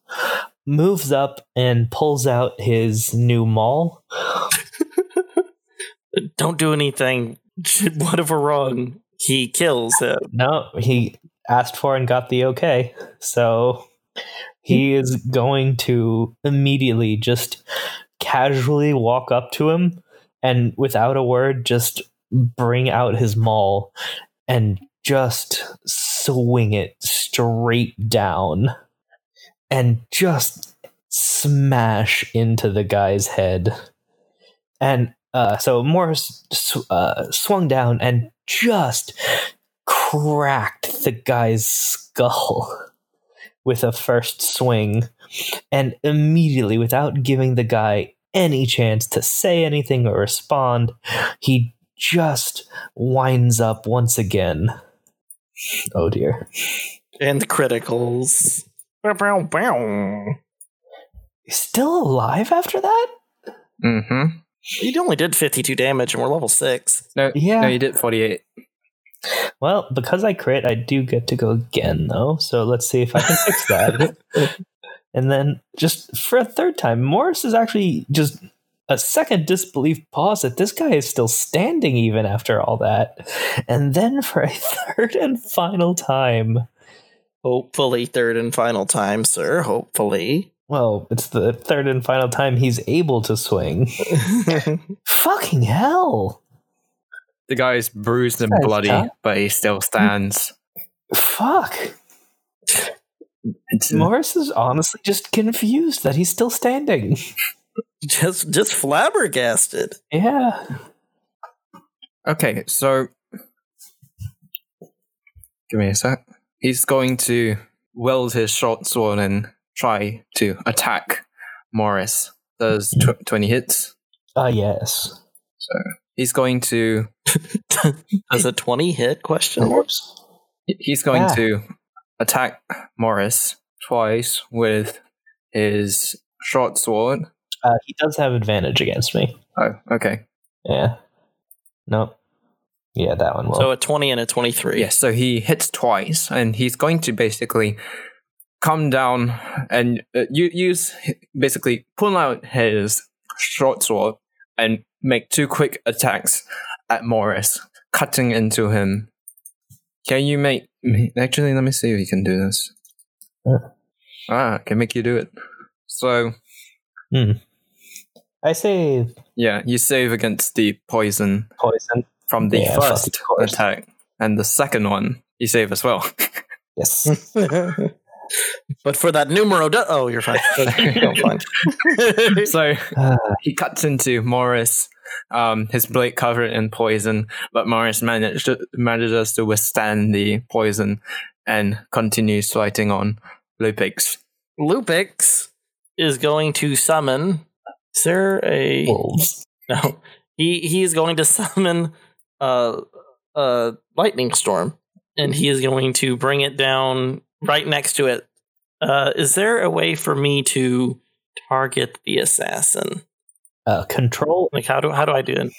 [SPEAKER 3] moves up and pulls out his new maul.
[SPEAKER 2] Don't do anything. Whatever wrong, he kills him.
[SPEAKER 3] No, he asked for and got the okay. So he is going to immediately just casually walk up to him and without a word just bring out his maul and just swing it straight down and just smash into the guy's head. And uh, so Morris sw- uh, swung down and just cracked the guy's skull with a first swing. And immediately, without giving the guy any chance to say anything or respond, he just winds up once again. Oh dear.
[SPEAKER 2] And the criticals.
[SPEAKER 3] He's still alive after that?
[SPEAKER 1] Mm-hmm.
[SPEAKER 2] You only did 52 damage and we're level 6.
[SPEAKER 1] No,
[SPEAKER 3] Yeah.
[SPEAKER 1] no, you did forty-eight.
[SPEAKER 3] Well, because I crit, I do get to go again, though. So let's see if I can fix that. and then, just for a third time, Morris is actually just a second disbelief pause that this guy is still standing even after all that. And then, for a third and final time,
[SPEAKER 2] Hopefully, third and final time, sir. Hopefully.
[SPEAKER 3] well, it's the third and final time he's able to swing. Fucking hell!
[SPEAKER 1] The guy's bruised and bloody,
[SPEAKER 3] tough.
[SPEAKER 1] but he still stands.
[SPEAKER 3] Fuck!
[SPEAKER 1] It's,
[SPEAKER 3] Morris is honestly just confused that he's still standing.
[SPEAKER 2] just just flabbergasted.
[SPEAKER 3] Yeah.
[SPEAKER 1] okay, so give me a sec. He's going to wield his short sword and try to attack Morris. Does tw- twenty hits?
[SPEAKER 3] Ah, yes.
[SPEAKER 1] So he's going to
[SPEAKER 2] Does a 20 hit question mark?
[SPEAKER 1] he's going
[SPEAKER 3] Ah.
[SPEAKER 1] to attack Morris twice with his short sword.
[SPEAKER 3] Uh, he does have advantage against me.
[SPEAKER 1] Oh, okay.
[SPEAKER 3] Yeah. Nope. Yeah, that one will.
[SPEAKER 2] So a 20 and a 23.
[SPEAKER 1] Yes, so he hits twice, and he's going to basically come down and uh, use basically pull out his short sword and make two quick attacks at Morris, cutting into him. Can you make? Actually, let me see if you can do this. Ah, I can make you do it. So
[SPEAKER 3] I say
[SPEAKER 1] yeah, you save against the poison
[SPEAKER 3] poison.
[SPEAKER 1] from the
[SPEAKER 3] Yeah,
[SPEAKER 1] first attack, and the second one you save as well.
[SPEAKER 3] Yes.
[SPEAKER 2] but for that numero. Du- oh, you're fine. I'm fine.
[SPEAKER 1] so he cuts into Morris, um, his blade covered in poison, but Morris managed manages to withstand the poison and continues fighting on Lupix.
[SPEAKER 2] Lupix is going to summon. Is there a
[SPEAKER 3] wolves.
[SPEAKER 2] no? He he is going to summon a a lightning storm, and he is going to bring it down right next to it. Uh, is there a way for me to target the assassin?
[SPEAKER 3] Uh, control,
[SPEAKER 2] Like how do how do I do it?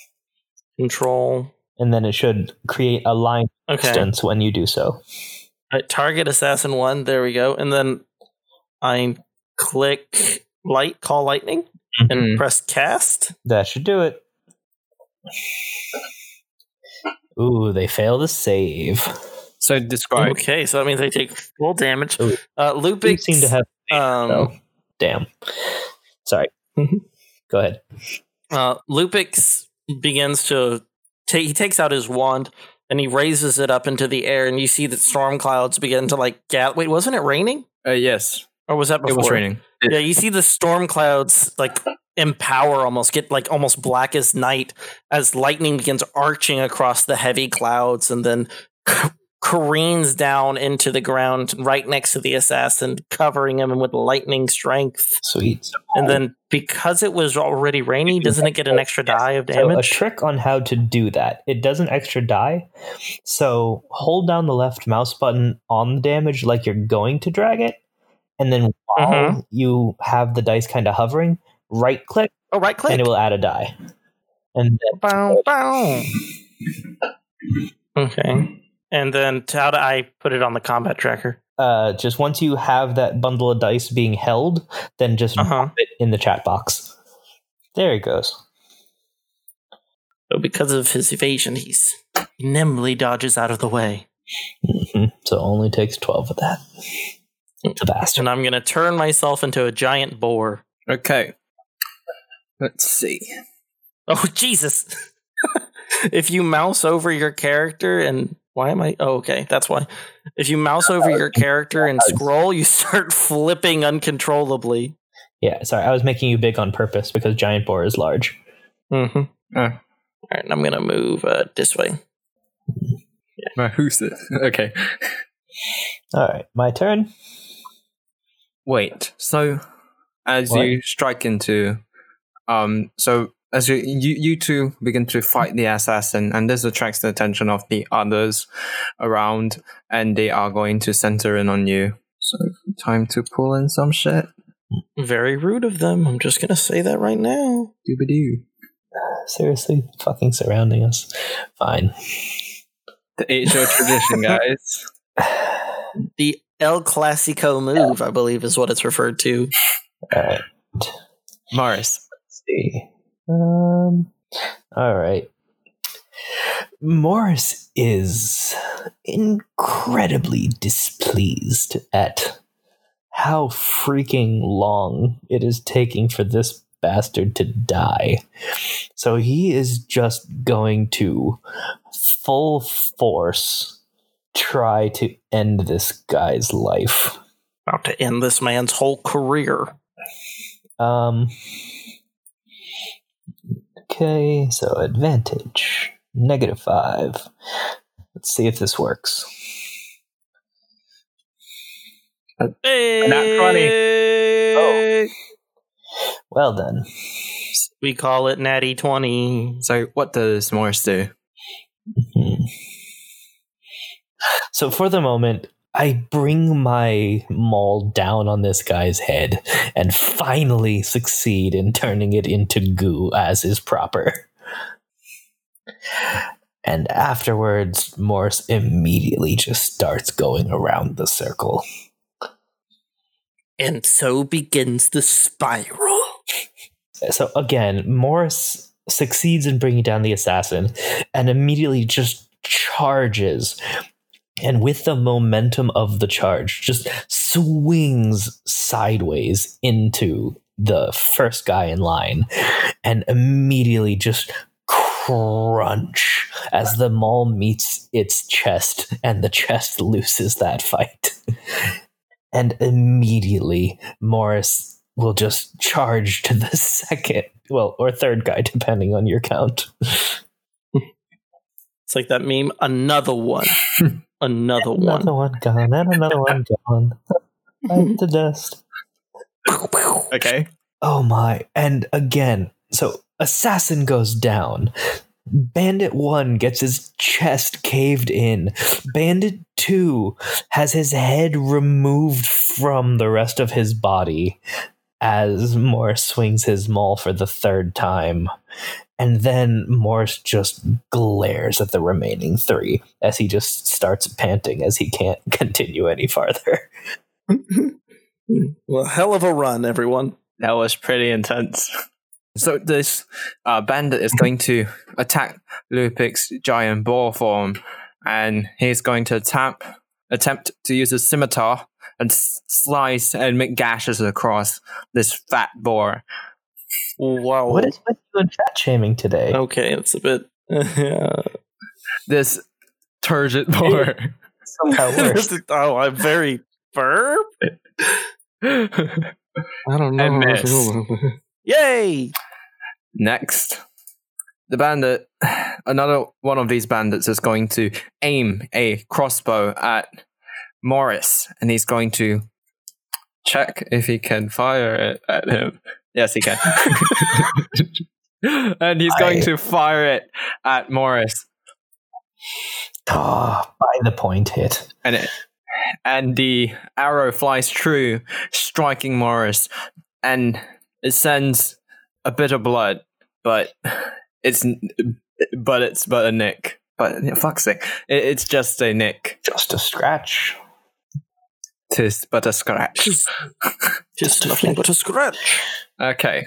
[SPEAKER 2] Control.
[SPEAKER 3] and then it should create a line
[SPEAKER 2] Okay.
[SPEAKER 3] distance when you do so.
[SPEAKER 2] Uh, target assassin one. There we go. And then I click light, call lightning, and
[SPEAKER 1] Mhm.
[SPEAKER 2] press cast.
[SPEAKER 3] That should do it. Ooh, they fail to save.
[SPEAKER 1] So describe.
[SPEAKER 2] Okay, so that means they take full damage. Uh,
[SPEAKER 3] You
[SPEAKER 2] Lupix
[SPEAKER 3] seem to have.
[SPEAKER 2] um,
[SPEAKER 3] Oh, damn. Sorry.
[SPEAKER 2] Mhm.
[SPEAKER 3] Go ahead.
[SPEAKER 2] uh, Lupix begins to take. He takes out his wand and he raises it up into the air, and you see that storm clouds begin to like gather. Wait, wasn't it raining?
[SPEAKER 1] Uh, yes,
[SPEAKER 2] Or was that before?
[SPEAKER 1] it was raining.
[SPEAKER 2] Yeah, you see the storm clouds like empower almost get like almost black as night as lightning begins arching across the heavy clouds and then careens down into the ground right next to the assassin, covering him with lightning strength.
[SPEAKER 3] Sweet.
[SPEAKER 2] And then because it was already rainy, doesn't it get an extra die of damage?
[SPEAKER 3] So a trick on how to do that. It does an extra die. So hold down the left mouse button on the damage like you're going to drag it. And then while
[SPEAKER 2] Mhm.
[SPEAKER 3] you have the dice kind of hovering, right click
[SPEAKER 2] oh, right click.
[SPEAKER 3] and it will add a die. And then
[SPEAKER 2] Bow, bow. Okay. And then how do I put it on the combat tracker?
[SPEAKER 3] uh, just once you have that bundle of dice being held, then just
[SPEAKER 2] Uh huh.
[SPEAKER 3] drop it in the chat box. There it goes.
[SPEAKER 2] So because of his evasion, he's he nimbly dodges out of the way.
[SPEAKER 3] hmm So it only takes 12 of that. The bastard.
[SPEAKER 2] And I'm gonna turn myself into a giant boar.
[SPEAKER 1] Okay. Let's see.
[SPEAKER 2] Oh Jesus! if you mouse over your character and why am I? Oh, okay, that's why. If you mouse over your character and scroll, you start flipping uncontrollably.
[SPEAKER 3] Yeah, sorry, I was making you big on purpose because giant boar is large.
[SPEAKER 2] Mm-hmm.
[SPEAKER 1] Oh.
[SPEAKER 2] All right, and I'm gonna move uh, this way.
[SPEAKER 1] Uh, who's this? Okay.
[SPEAKER 3] All right, my turn.
[SPEAKER 1] Wait. So, as
[SPEAKER 3] What?
[SPEAKER 1] you strike into, um, so as you, you you two begin to fight the assassin, and this attracts the attention of the others around, and they are going to center in on you. So, time to pull in some shit.
[SPEAKER 2] Very rude of them. I'm just gonna say that right now.
[SPEAKER 1] Doobie doo.
[SPEAKER 3] Seriously, fucking surrounding us. Fine.
[SPEAKER 1] The HO tradition, guys.
[SPEAKER 2] The El Clasico move, I believe, is what it's referred to.
[SPEAKER 3] All right.
[SPEAKER 1] Morris.
[SPEAKER 3] Let's see. Um. All right. Morris is incredibly displeased at how freaking long it is taking for this bastard to die. So he is just going to full force try to end this guy's life.
[SPEAKER 2] About to end this man's whole career.
[SPEAKER 3] Um. Okay, so advantage negative five. Let's see if this works.
[SPEAKER 2] Hey! Not funny. Oh.
[SPEAKER 3] Well then,
[SPEAKER 2] We call it Natty 20.
[SPEAKER 1] So, what does Morris do?
[SPEAKER 3] Hmm. So for the moment, I bring my maul down on this guy's head and finally succeed in turning it into goo as is proper. And afterwards, Morris immediately just starts going around the circle.
[SPEAKER 2] And so begins the spiral.
[SPEAKER 3] So again, Morris succeeds in bringing down the assassin and immediately just charges. And with the momentum of the charge, just swings sideways into the first guy in line and immediately just crunch as the maul meets its chest and the chest loses that fight. and immediately Morris will just charge to the second, well, or third guy, depending on your count.
[SPEAKER 2] It's like that meme. Another one. Another one.
[SPEAKER 3] Another one gone, and another one gone. Like the dust.
[SPEAKER 1] Okay.
[SPEAKER 3] Oh my. And again, so Assassin goes down. Bandit 1 gets his chest caved in. Bandit 2 has his head removed from the rest of his body as Morris swings his maul for the third time. And then Morris just glares at the remaining three as he just starts panting as he can't continue any farther.
[SPEAKER 2] well, hell of a run, everyone.
[SPEAKER 1] That was pretty intense. So this uh, bandit is going to attack Lupic's giant boar form, and he's going to tap, attempt to use his scimitar and slice and make gashes across this fat boar.
[SPEAKER 2] Wow.
[SPEAKER 3] What is with you and fat shaming today?
[SPEAKER 2] Okay, it's a bit. yeah.
[SPEAKER 1] This turgid boar.
[SPEAKER 3] Somehow worse.
[SPEAKER 2] oh, I'm very firm. I don't know.
[SPEAKER 1] And miss.
[SPEAKER 2] Yay!
[SPEAKER 1] Next, the bandit, another one of these bandits is going to aim a crossbow at Morris, and he's going to check if he can fire it at him. Yes, he can. and he's going
[SPEAKER 3] I-
[SPEAKER 1] to fire it at Morris,
[SPEAKER 3] Ah, by the point hit.
[SPEAKER 1] and it, and the arrow flies true, striking Morris, and it sends a bit of blood, but it's but it's but a nick. But fuck's sake, it, it's just a nick.
[SPEAKER 3] Just a scratch.
[SPEAKER 1] Tis but a scratch.
[SPEAKER 2] Just nothing but a scratch.
[SPEAKER 1] Okay.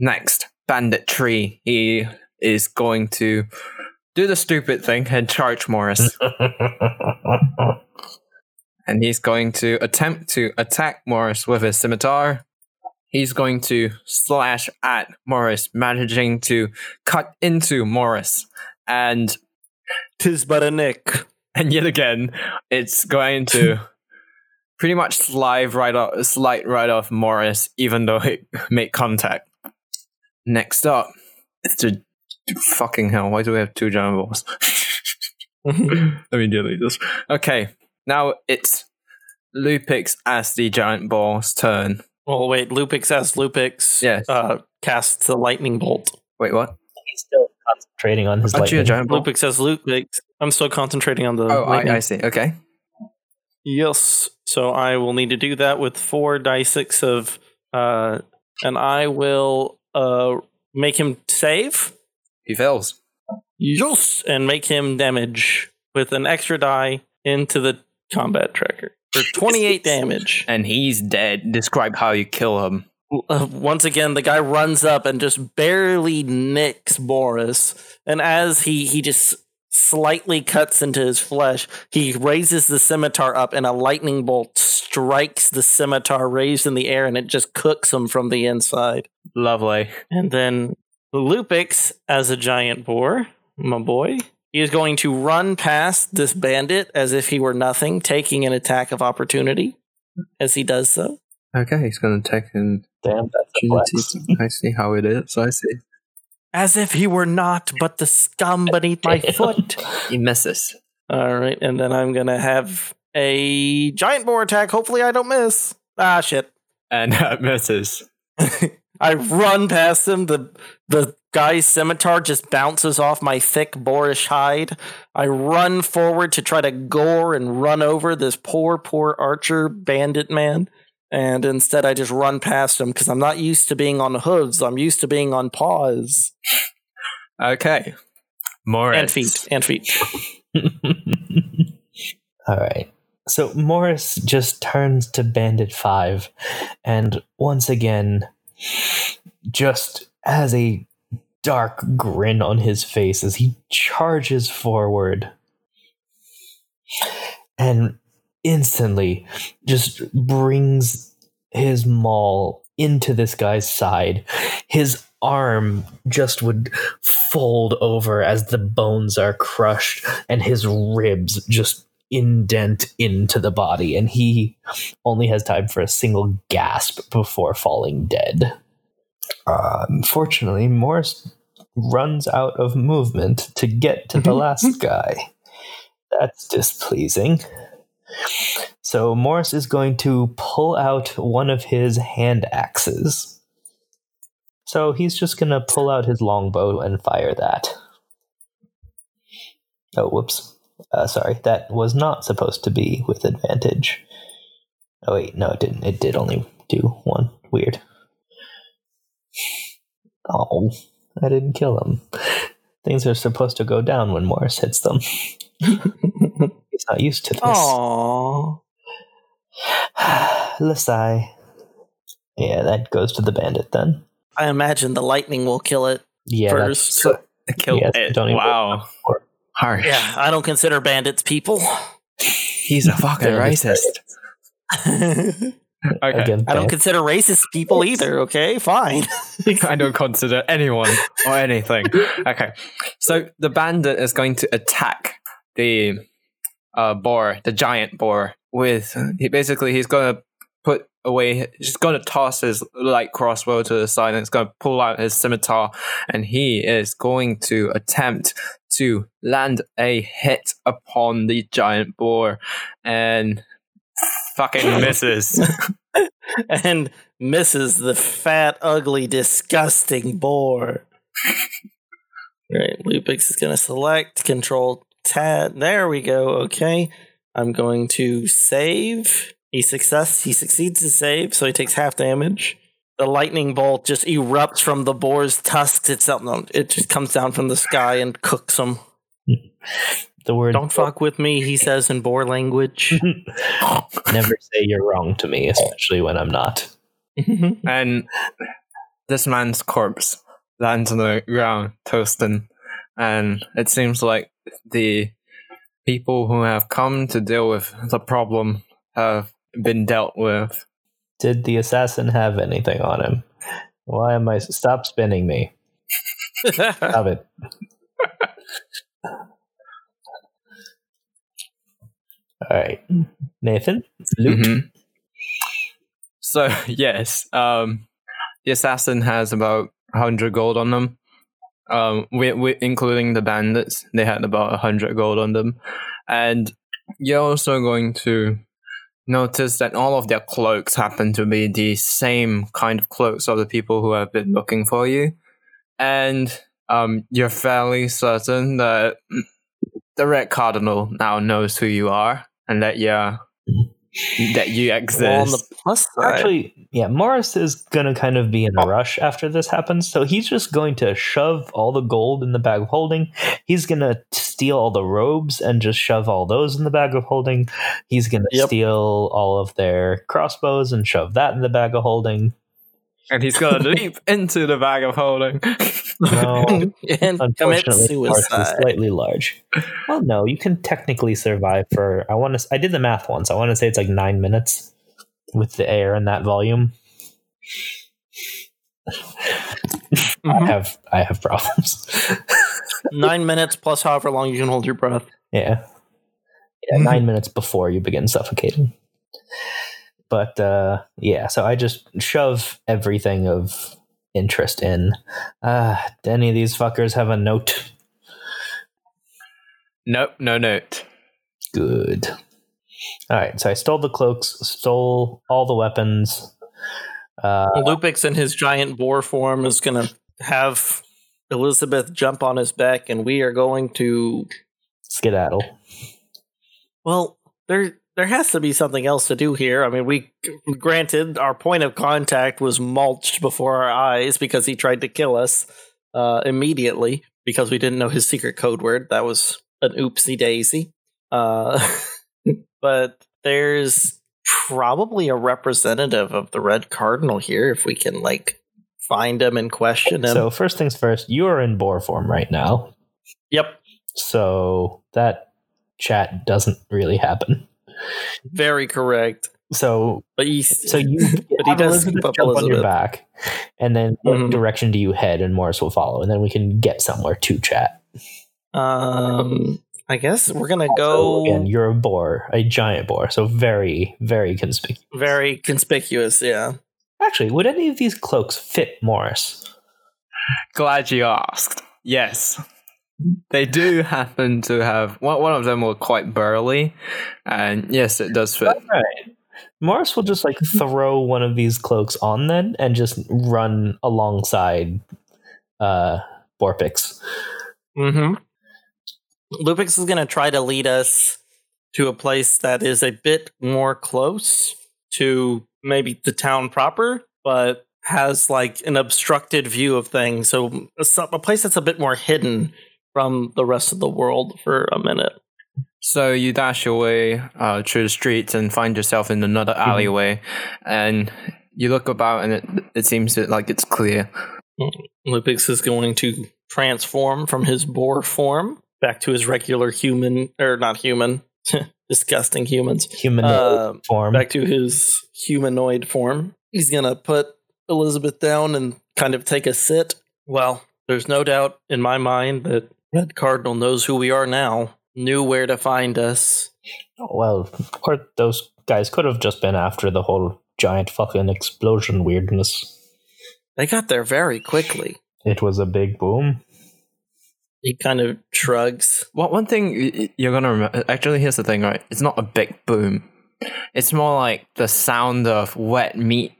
[SPEAKER 1] Next, Bandit Tree. He is going to do the stupid thing and charge Morris. and he's going to attempt to attack Morris with his scimitar. He's going to slash at Morris, managing to cut into Morris. And
[SPEAKER 2] Tis but a nick.
[SPEAKER 1] and yet again, it's going to pretty much slide right off, slide right off Morris, even though he made contact. Next up, it's the fucking hell. Why do we have two giant balls? Let me delete this. Okay, now it's Lupix as the giant ball's turn.
[SPEAKER 2] Well, wait. Lupix as Lupix
[SPEAKER 1] Yes.
[SPEAKER 2] uh, casts the lightning bolt.
[SPEAKER 1] Wait, what?
[SPEAKER 3] He's still concentrating on his
[SPEAKER 1] Aren't you a
[SPEAKER 3] lightning.
[SPEAKER 1] giant ball?
[SPEAKER 2] Lupix as Lupix. I'm still concentrating on the.
[SPEAKER 1] Oh,
[SPEAKER 2] lightning.
[SPEAKER 1] I, I see. Okay.
[SPEAKER 2] Yes. So I will need to do that with four die six of, uh, and I will uh make him save.
[SPEAKER 1] He fails.
[SPEAKER 2] Yes, and make him damage with an extra die into the combat tracker for 28 damage.
[SPEAKER 1] And he's dead. Describe how you kill him.
[SPEAKER 2] Uh, once again, the guy runs up and just barely nicks Boris, and as he he just slightly cuts into his flesh, he raises the scimitar up, and a lightning bolt strikes the scimitar raised in the air, and it just cooks him from the inside.
[SPEAKER 1] Lovely.
[SPEAKER 2] And then Lupix, as a giant boar, my boy, he is going to run past this bandit as if he were nothing, taking an attack of opportunity as he does so.
[SPEAKER 1] Okay, he's going to take an
[SPEAKER 3] Damn, that's a
[SPEAKER 1] opportunity. I see how it is. I see.
[SPEAKER 2] As if he were not but the scum beneath my foot.
[SPEAKER 1] He misses.
[SPEAKER 2] All right, and then I'm going to have a giant boar attack. Hopefully, I don't miss. Ah, shit.
[SPEAKER 1] And uh, misses.
[SPEAKER 2] I run past him. The the guy's scimitar just bounces off my thick boarish hide. I run forward to try to gore and run over this poor, poor archer bandit man. And instead, I just run past him because I'm not used to being on hooves. I'm used to being on paws
[SPEAKER 1] Okay. Morris.
[SPEAKER 2] and feet and feet.
[SPEAKER 3] All right. So Morris just turns to Bandit 5 and once again just has a dark grin on his face as he charges forward and instantly just brings his maul into this guy's side. His arm just would fold over as the bones are crushed and his ribs just indent into the body and he only has time for a single gasp before falling dead. Uh, unfortunately, Morris runs out of movement to get to the last guy. That's displeasing. So Morris is going to pull out one of his hand axes. So he's just going to pull out his longbow and fire that. Oh, whoops. Uh, sorry, that was not supposed to be with advantage. Oh, wait, no, it didn't. It did only do one. Weird. Oh, I didn't kill him. Things are supposed to go down when Morris hits them. He's not used to this.
[SPEAKER 2] Aww.
[SPEAKER 3] Lasai. Yeah, that goes to the bandit then.
[SPEAKER 2] I imagine the lightning will kill it
[SPEAKER 3] Yeah, that's-
[SPEAKER 2] first.
[SPEAKER 1] So, kill
[SPEAKER 3] Yes,
[SPEAKER 1] it.
[SPEAKER 3] don't even-
[SPEAKER 1] Wow. Harsh.
[SPEAKER 2] yeah, I don't consider bandits people.
[SPEAKER 1] He's a fucking racist.
[SPEAKER 2] I
[SPEAKER 1] Okay.
[SPEAKER 3] Again,
[SPEAKER 2] don't consider racist people either, okay? Fine.
[SPEAKER 1] I don't consider anyone or anything. Okay. So the bandit is going to attack the uh, boar, the giant boar, with he basically he's going to put away. He's going to toss his light crossbow to the side and he's going to pull out his scimitar and he is going to attempt to land a hit upon the giant boar and fucking misses.
[SPEAKER 2] and misses the fat, ugly, disgusting boar. right, Lupix is going to select Control Tab. There we go. Okay, I'm going to save. He success. He succeeds to save, so he takes half damage. The lightning bolt just erupts from the boar's tusks itself. No, it just comes down from the sky and cooks him.
[SPEAKER 3] The word
[SPEAKER 2] Don't fuck with me, he says in boar language.
[SPEAKER 3] never say you're wrong to me, especially when I'm not.
[SPEAKER 1] and this man's corpse lands on the ground, toasting. And it seems like the people who have come to deal with the problem have been dealt with.
[SPEAKER 3] Did the assassin have anything on him? Why am I stop spinning me? Stop it. All right, Nathan. Loot.
[SPEAKER 1] Mhm. So yes, um, the assassin has about hundred gold on them. Um, we, we including the bandits, they had about hundred gold on them, and you're also going to notice that all of their cloaks happen to be the same kind of cloaks of the people who have been looking for you, and um, you're fairly certain that the Red Cardinal now knows who you are and that you're that you exist.
[SPEAKER 2] Well, on the plus side,
[SPEAKER 3] Actually, yeah, Morris is going to kind of be in a rush after this happens. So he's just going to shove all the gold in the bag of holding. He's going to steal all the robes and just shove all those in the bag of holding. He's going to
[SPEAKER 2] Yep.
[SPEAKER 3] steal all of their crossbows and shove that in the bag of holding.
[SPEAKER 1] And he's gonna leap into the bag of holding.
[SPEAKER 3] No,
[SPEAKER 2] and commit
[SPEAKER 3] unfortunately, Morris is
[SPEAKER 2] suicide.
[SPEAKER 3] slightly large. Well, no, you can technically survive for. I want to. I did the math once. I want to say it's like nine minutes with the air and that volume. I
[SPEAKER 2] Mhm.
[SPEAKER 3] have I have problems.
[SPEAKER 2] Nine minutes plus however long you can hold your breath.
[SPEAKER 3] yeah, yeah, nine minutes before you begin suffocating. But uh, yeah, so I just shove everything of interest in. Uh, do any of these fuckers have a note?
[SPEAKER 1] nope, no note.
[SPEAKER 3] Good. All right, so I stole the cloaks, stole all the weapons. Uh,
[SPEAKER 2] Lupix in his giant boar form is going to have Elizabeth jump on his back, and we are going to.
[SPEAKER 3] skedaddle.
[SPEAKER 2] Well, there there has to be something else to do here. I mean, we granted our point of contact was mulched before our eyes because he tried to kill us uh, immediately because we didn't know his secret code word. That was an oopsie daisy. Uh, but there's probably a representative of the Red Cardinal here if we can like find him and question him.
[SPEAKER 3] So first things first, you are in boar form right now,
[SPEAKER 2] yep,
[SPEAKER 3] so that chat doesn't really happen.
[SPEAKER 2] Very correct.
[SPEAKER 3] So
[SPEAKER 2] But you,
[SPEAKER 3] so you
[SPEAKER 2] But he does
[SPEAKER 3] Elizabeth
[SPEAKER 2] keep up
[SPEAKER 3] jump on your back, and then what
[SPEAKER 2] Mhm.
[SPEAKER 3] direction do you head? And Morris will follow, and then we can get somewhere to chat.
[SPEAKER 2] um, I guess we're gonna
[SPEAKER 3] So
[SPEAKER 2] go
[SPEAKER 3] again, you're a boar, a giant boar, so very very conspicuous.
[SPEAKER 2] very conspicuous. Yeah.
[SPEAKER 3] Actually, would any of these cloaks fit Morris?
[SPEAKER 1] Glad you asked. Yes. They do happen to have one, one of them were quite burly, and yes, it does fit.
[SPEAKER 3] Right. Morris will just like throw one of these cloaks on then and just run alongside uh Borpix.
[SPEAKER 2] Mm-hmm. Lupix is gonna try to lead us to a place that is a bit more close to maybe the town proper, but has like an obstructed view of things. So a place that's a bit more hidden from the rest of the world for a minute.
[SPEAKER 1] So you dash your way uh, through the streets and find yourself in another alleyway, and you look about, and it it seems like it's clear.
[SPEAKER 2] Lupix is going to transform from his boar form back to his regular human, or not human, disgusting humans.
[SPEAKER 3] Human
[SPEAKER 2] Uh,
[SPEAKER 3] form.
[SPEAKER 2] back to his humanoid form. He's gonna put Elizabeth down and kind of take a sit. Well, there's no doubt in my mind that Red Cardinal knows who we are now, knew where to find us.
[SPEAKER 3] Oh, well, or those guys could have just been after the whole giant fucking explosion weirdness.
[SPEAKER 2] They got there very quickly.
[SPEAKER 3] It was a big boom.
[SPEAKER 2] He kind of shrugs.
[SPEAKER 1] Well, one thing y- y- you're gonna remember. Actually, here's the thing, right? It's not a big boom. It's more like the sound of wet meat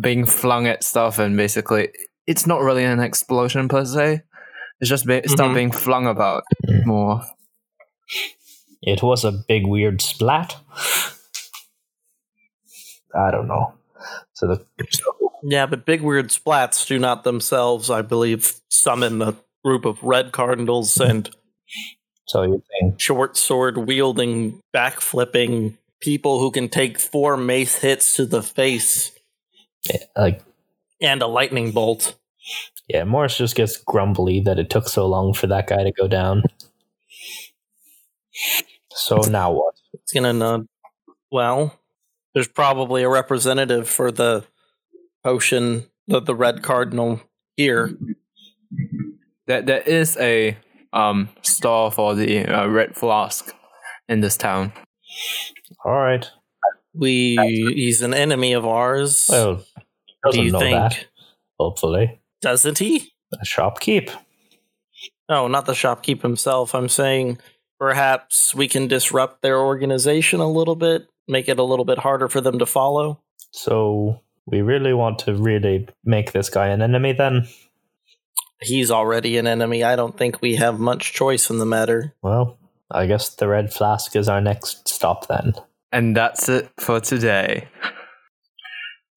[SPEAKER 1] being flung at stuff, and basically, it's not really an explosion per se. It's just be- stuff
[SPEAKER 2] Mhm.
[SPEAKER 1] being flung about more.
[SPEAKER 3] It was a big weird splat. I don't know. So the
[SPEAKER 2] Yeah, but big weird splats do not themselves, I believe, summon a group of red cardinals and
[SPEAKER 3] so you think
[SPEAKER 2] short sword wielding, backflipping people who can take four mace hits to the face
[SPEAKER 3] like
[SPEAKER 2] and a lightning bolt.
[SPEAKER 3] Yeah, Morris just gets grumbly that it took so long for that guy to go down. So now what?
[SPEAKER 2] It's gonna nod. Well, there's probably a representative for the potion, the, the red cardinal here.
[SPEAKER 1] There, there is a um store for the uh, red flask in this town.
[SPEAKER 3] All right.
[SPEAKER 2] We he's an enemy of ours.
[SPEAKER 3] Well,
[SPEAKER 2] do
[SPEAKER 3] doesn't
[SPEAKER 2] you
[SPEAKER 3] know
[SPEAKER 2] think?
[SPEAKER 3] that. Hopefully,
[SPEAKER 2] Doesn't he?
[SPEAKER 3] a shopkeep.
[SPEAKER 2] No, not the shopkeep himself. I'm saying perhaps we can disrupt their organization a little bit, make it a little bit harder for them to follow.
[SPEAKER 3] So we really want to really make this guy an enemy then?
[SPEAKER 2] He's already an enemy. I don't think we have much choice in the matter.
[SPEAKER 3] Well, I guess the red flask is our next stop then.
[SPEAKER 1] And that's it for today.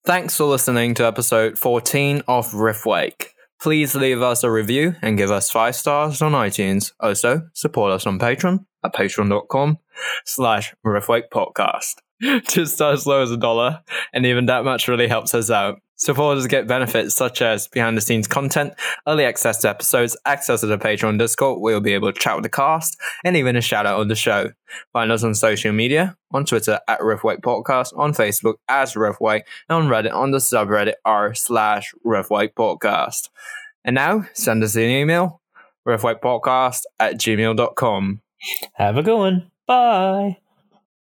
[SPEAKER 1] Thanks for listening to episode 14 of Riftwake. Please leave us a review and give us 5 stars on iTunes. Also, support us on Patreon at patreon.com slash Riftwake Podcast. Just as low as a dollar, and even that much really helps us out. Supporters get benefits such as behind the scenes content, early access to episodes, access to the Patreon Discord where you'll be able to chat with the cast, and even a shout out on the show. Find us on social media, on Twitter at Riftwake Podcast, on Facebook as Riftwake, and on Reddit on the subreddit r slash Riftwake Podcast. And now, send us an email, riftwakepodcast at gmail.com.
[SPEAKER 3] Have a good one. Bye.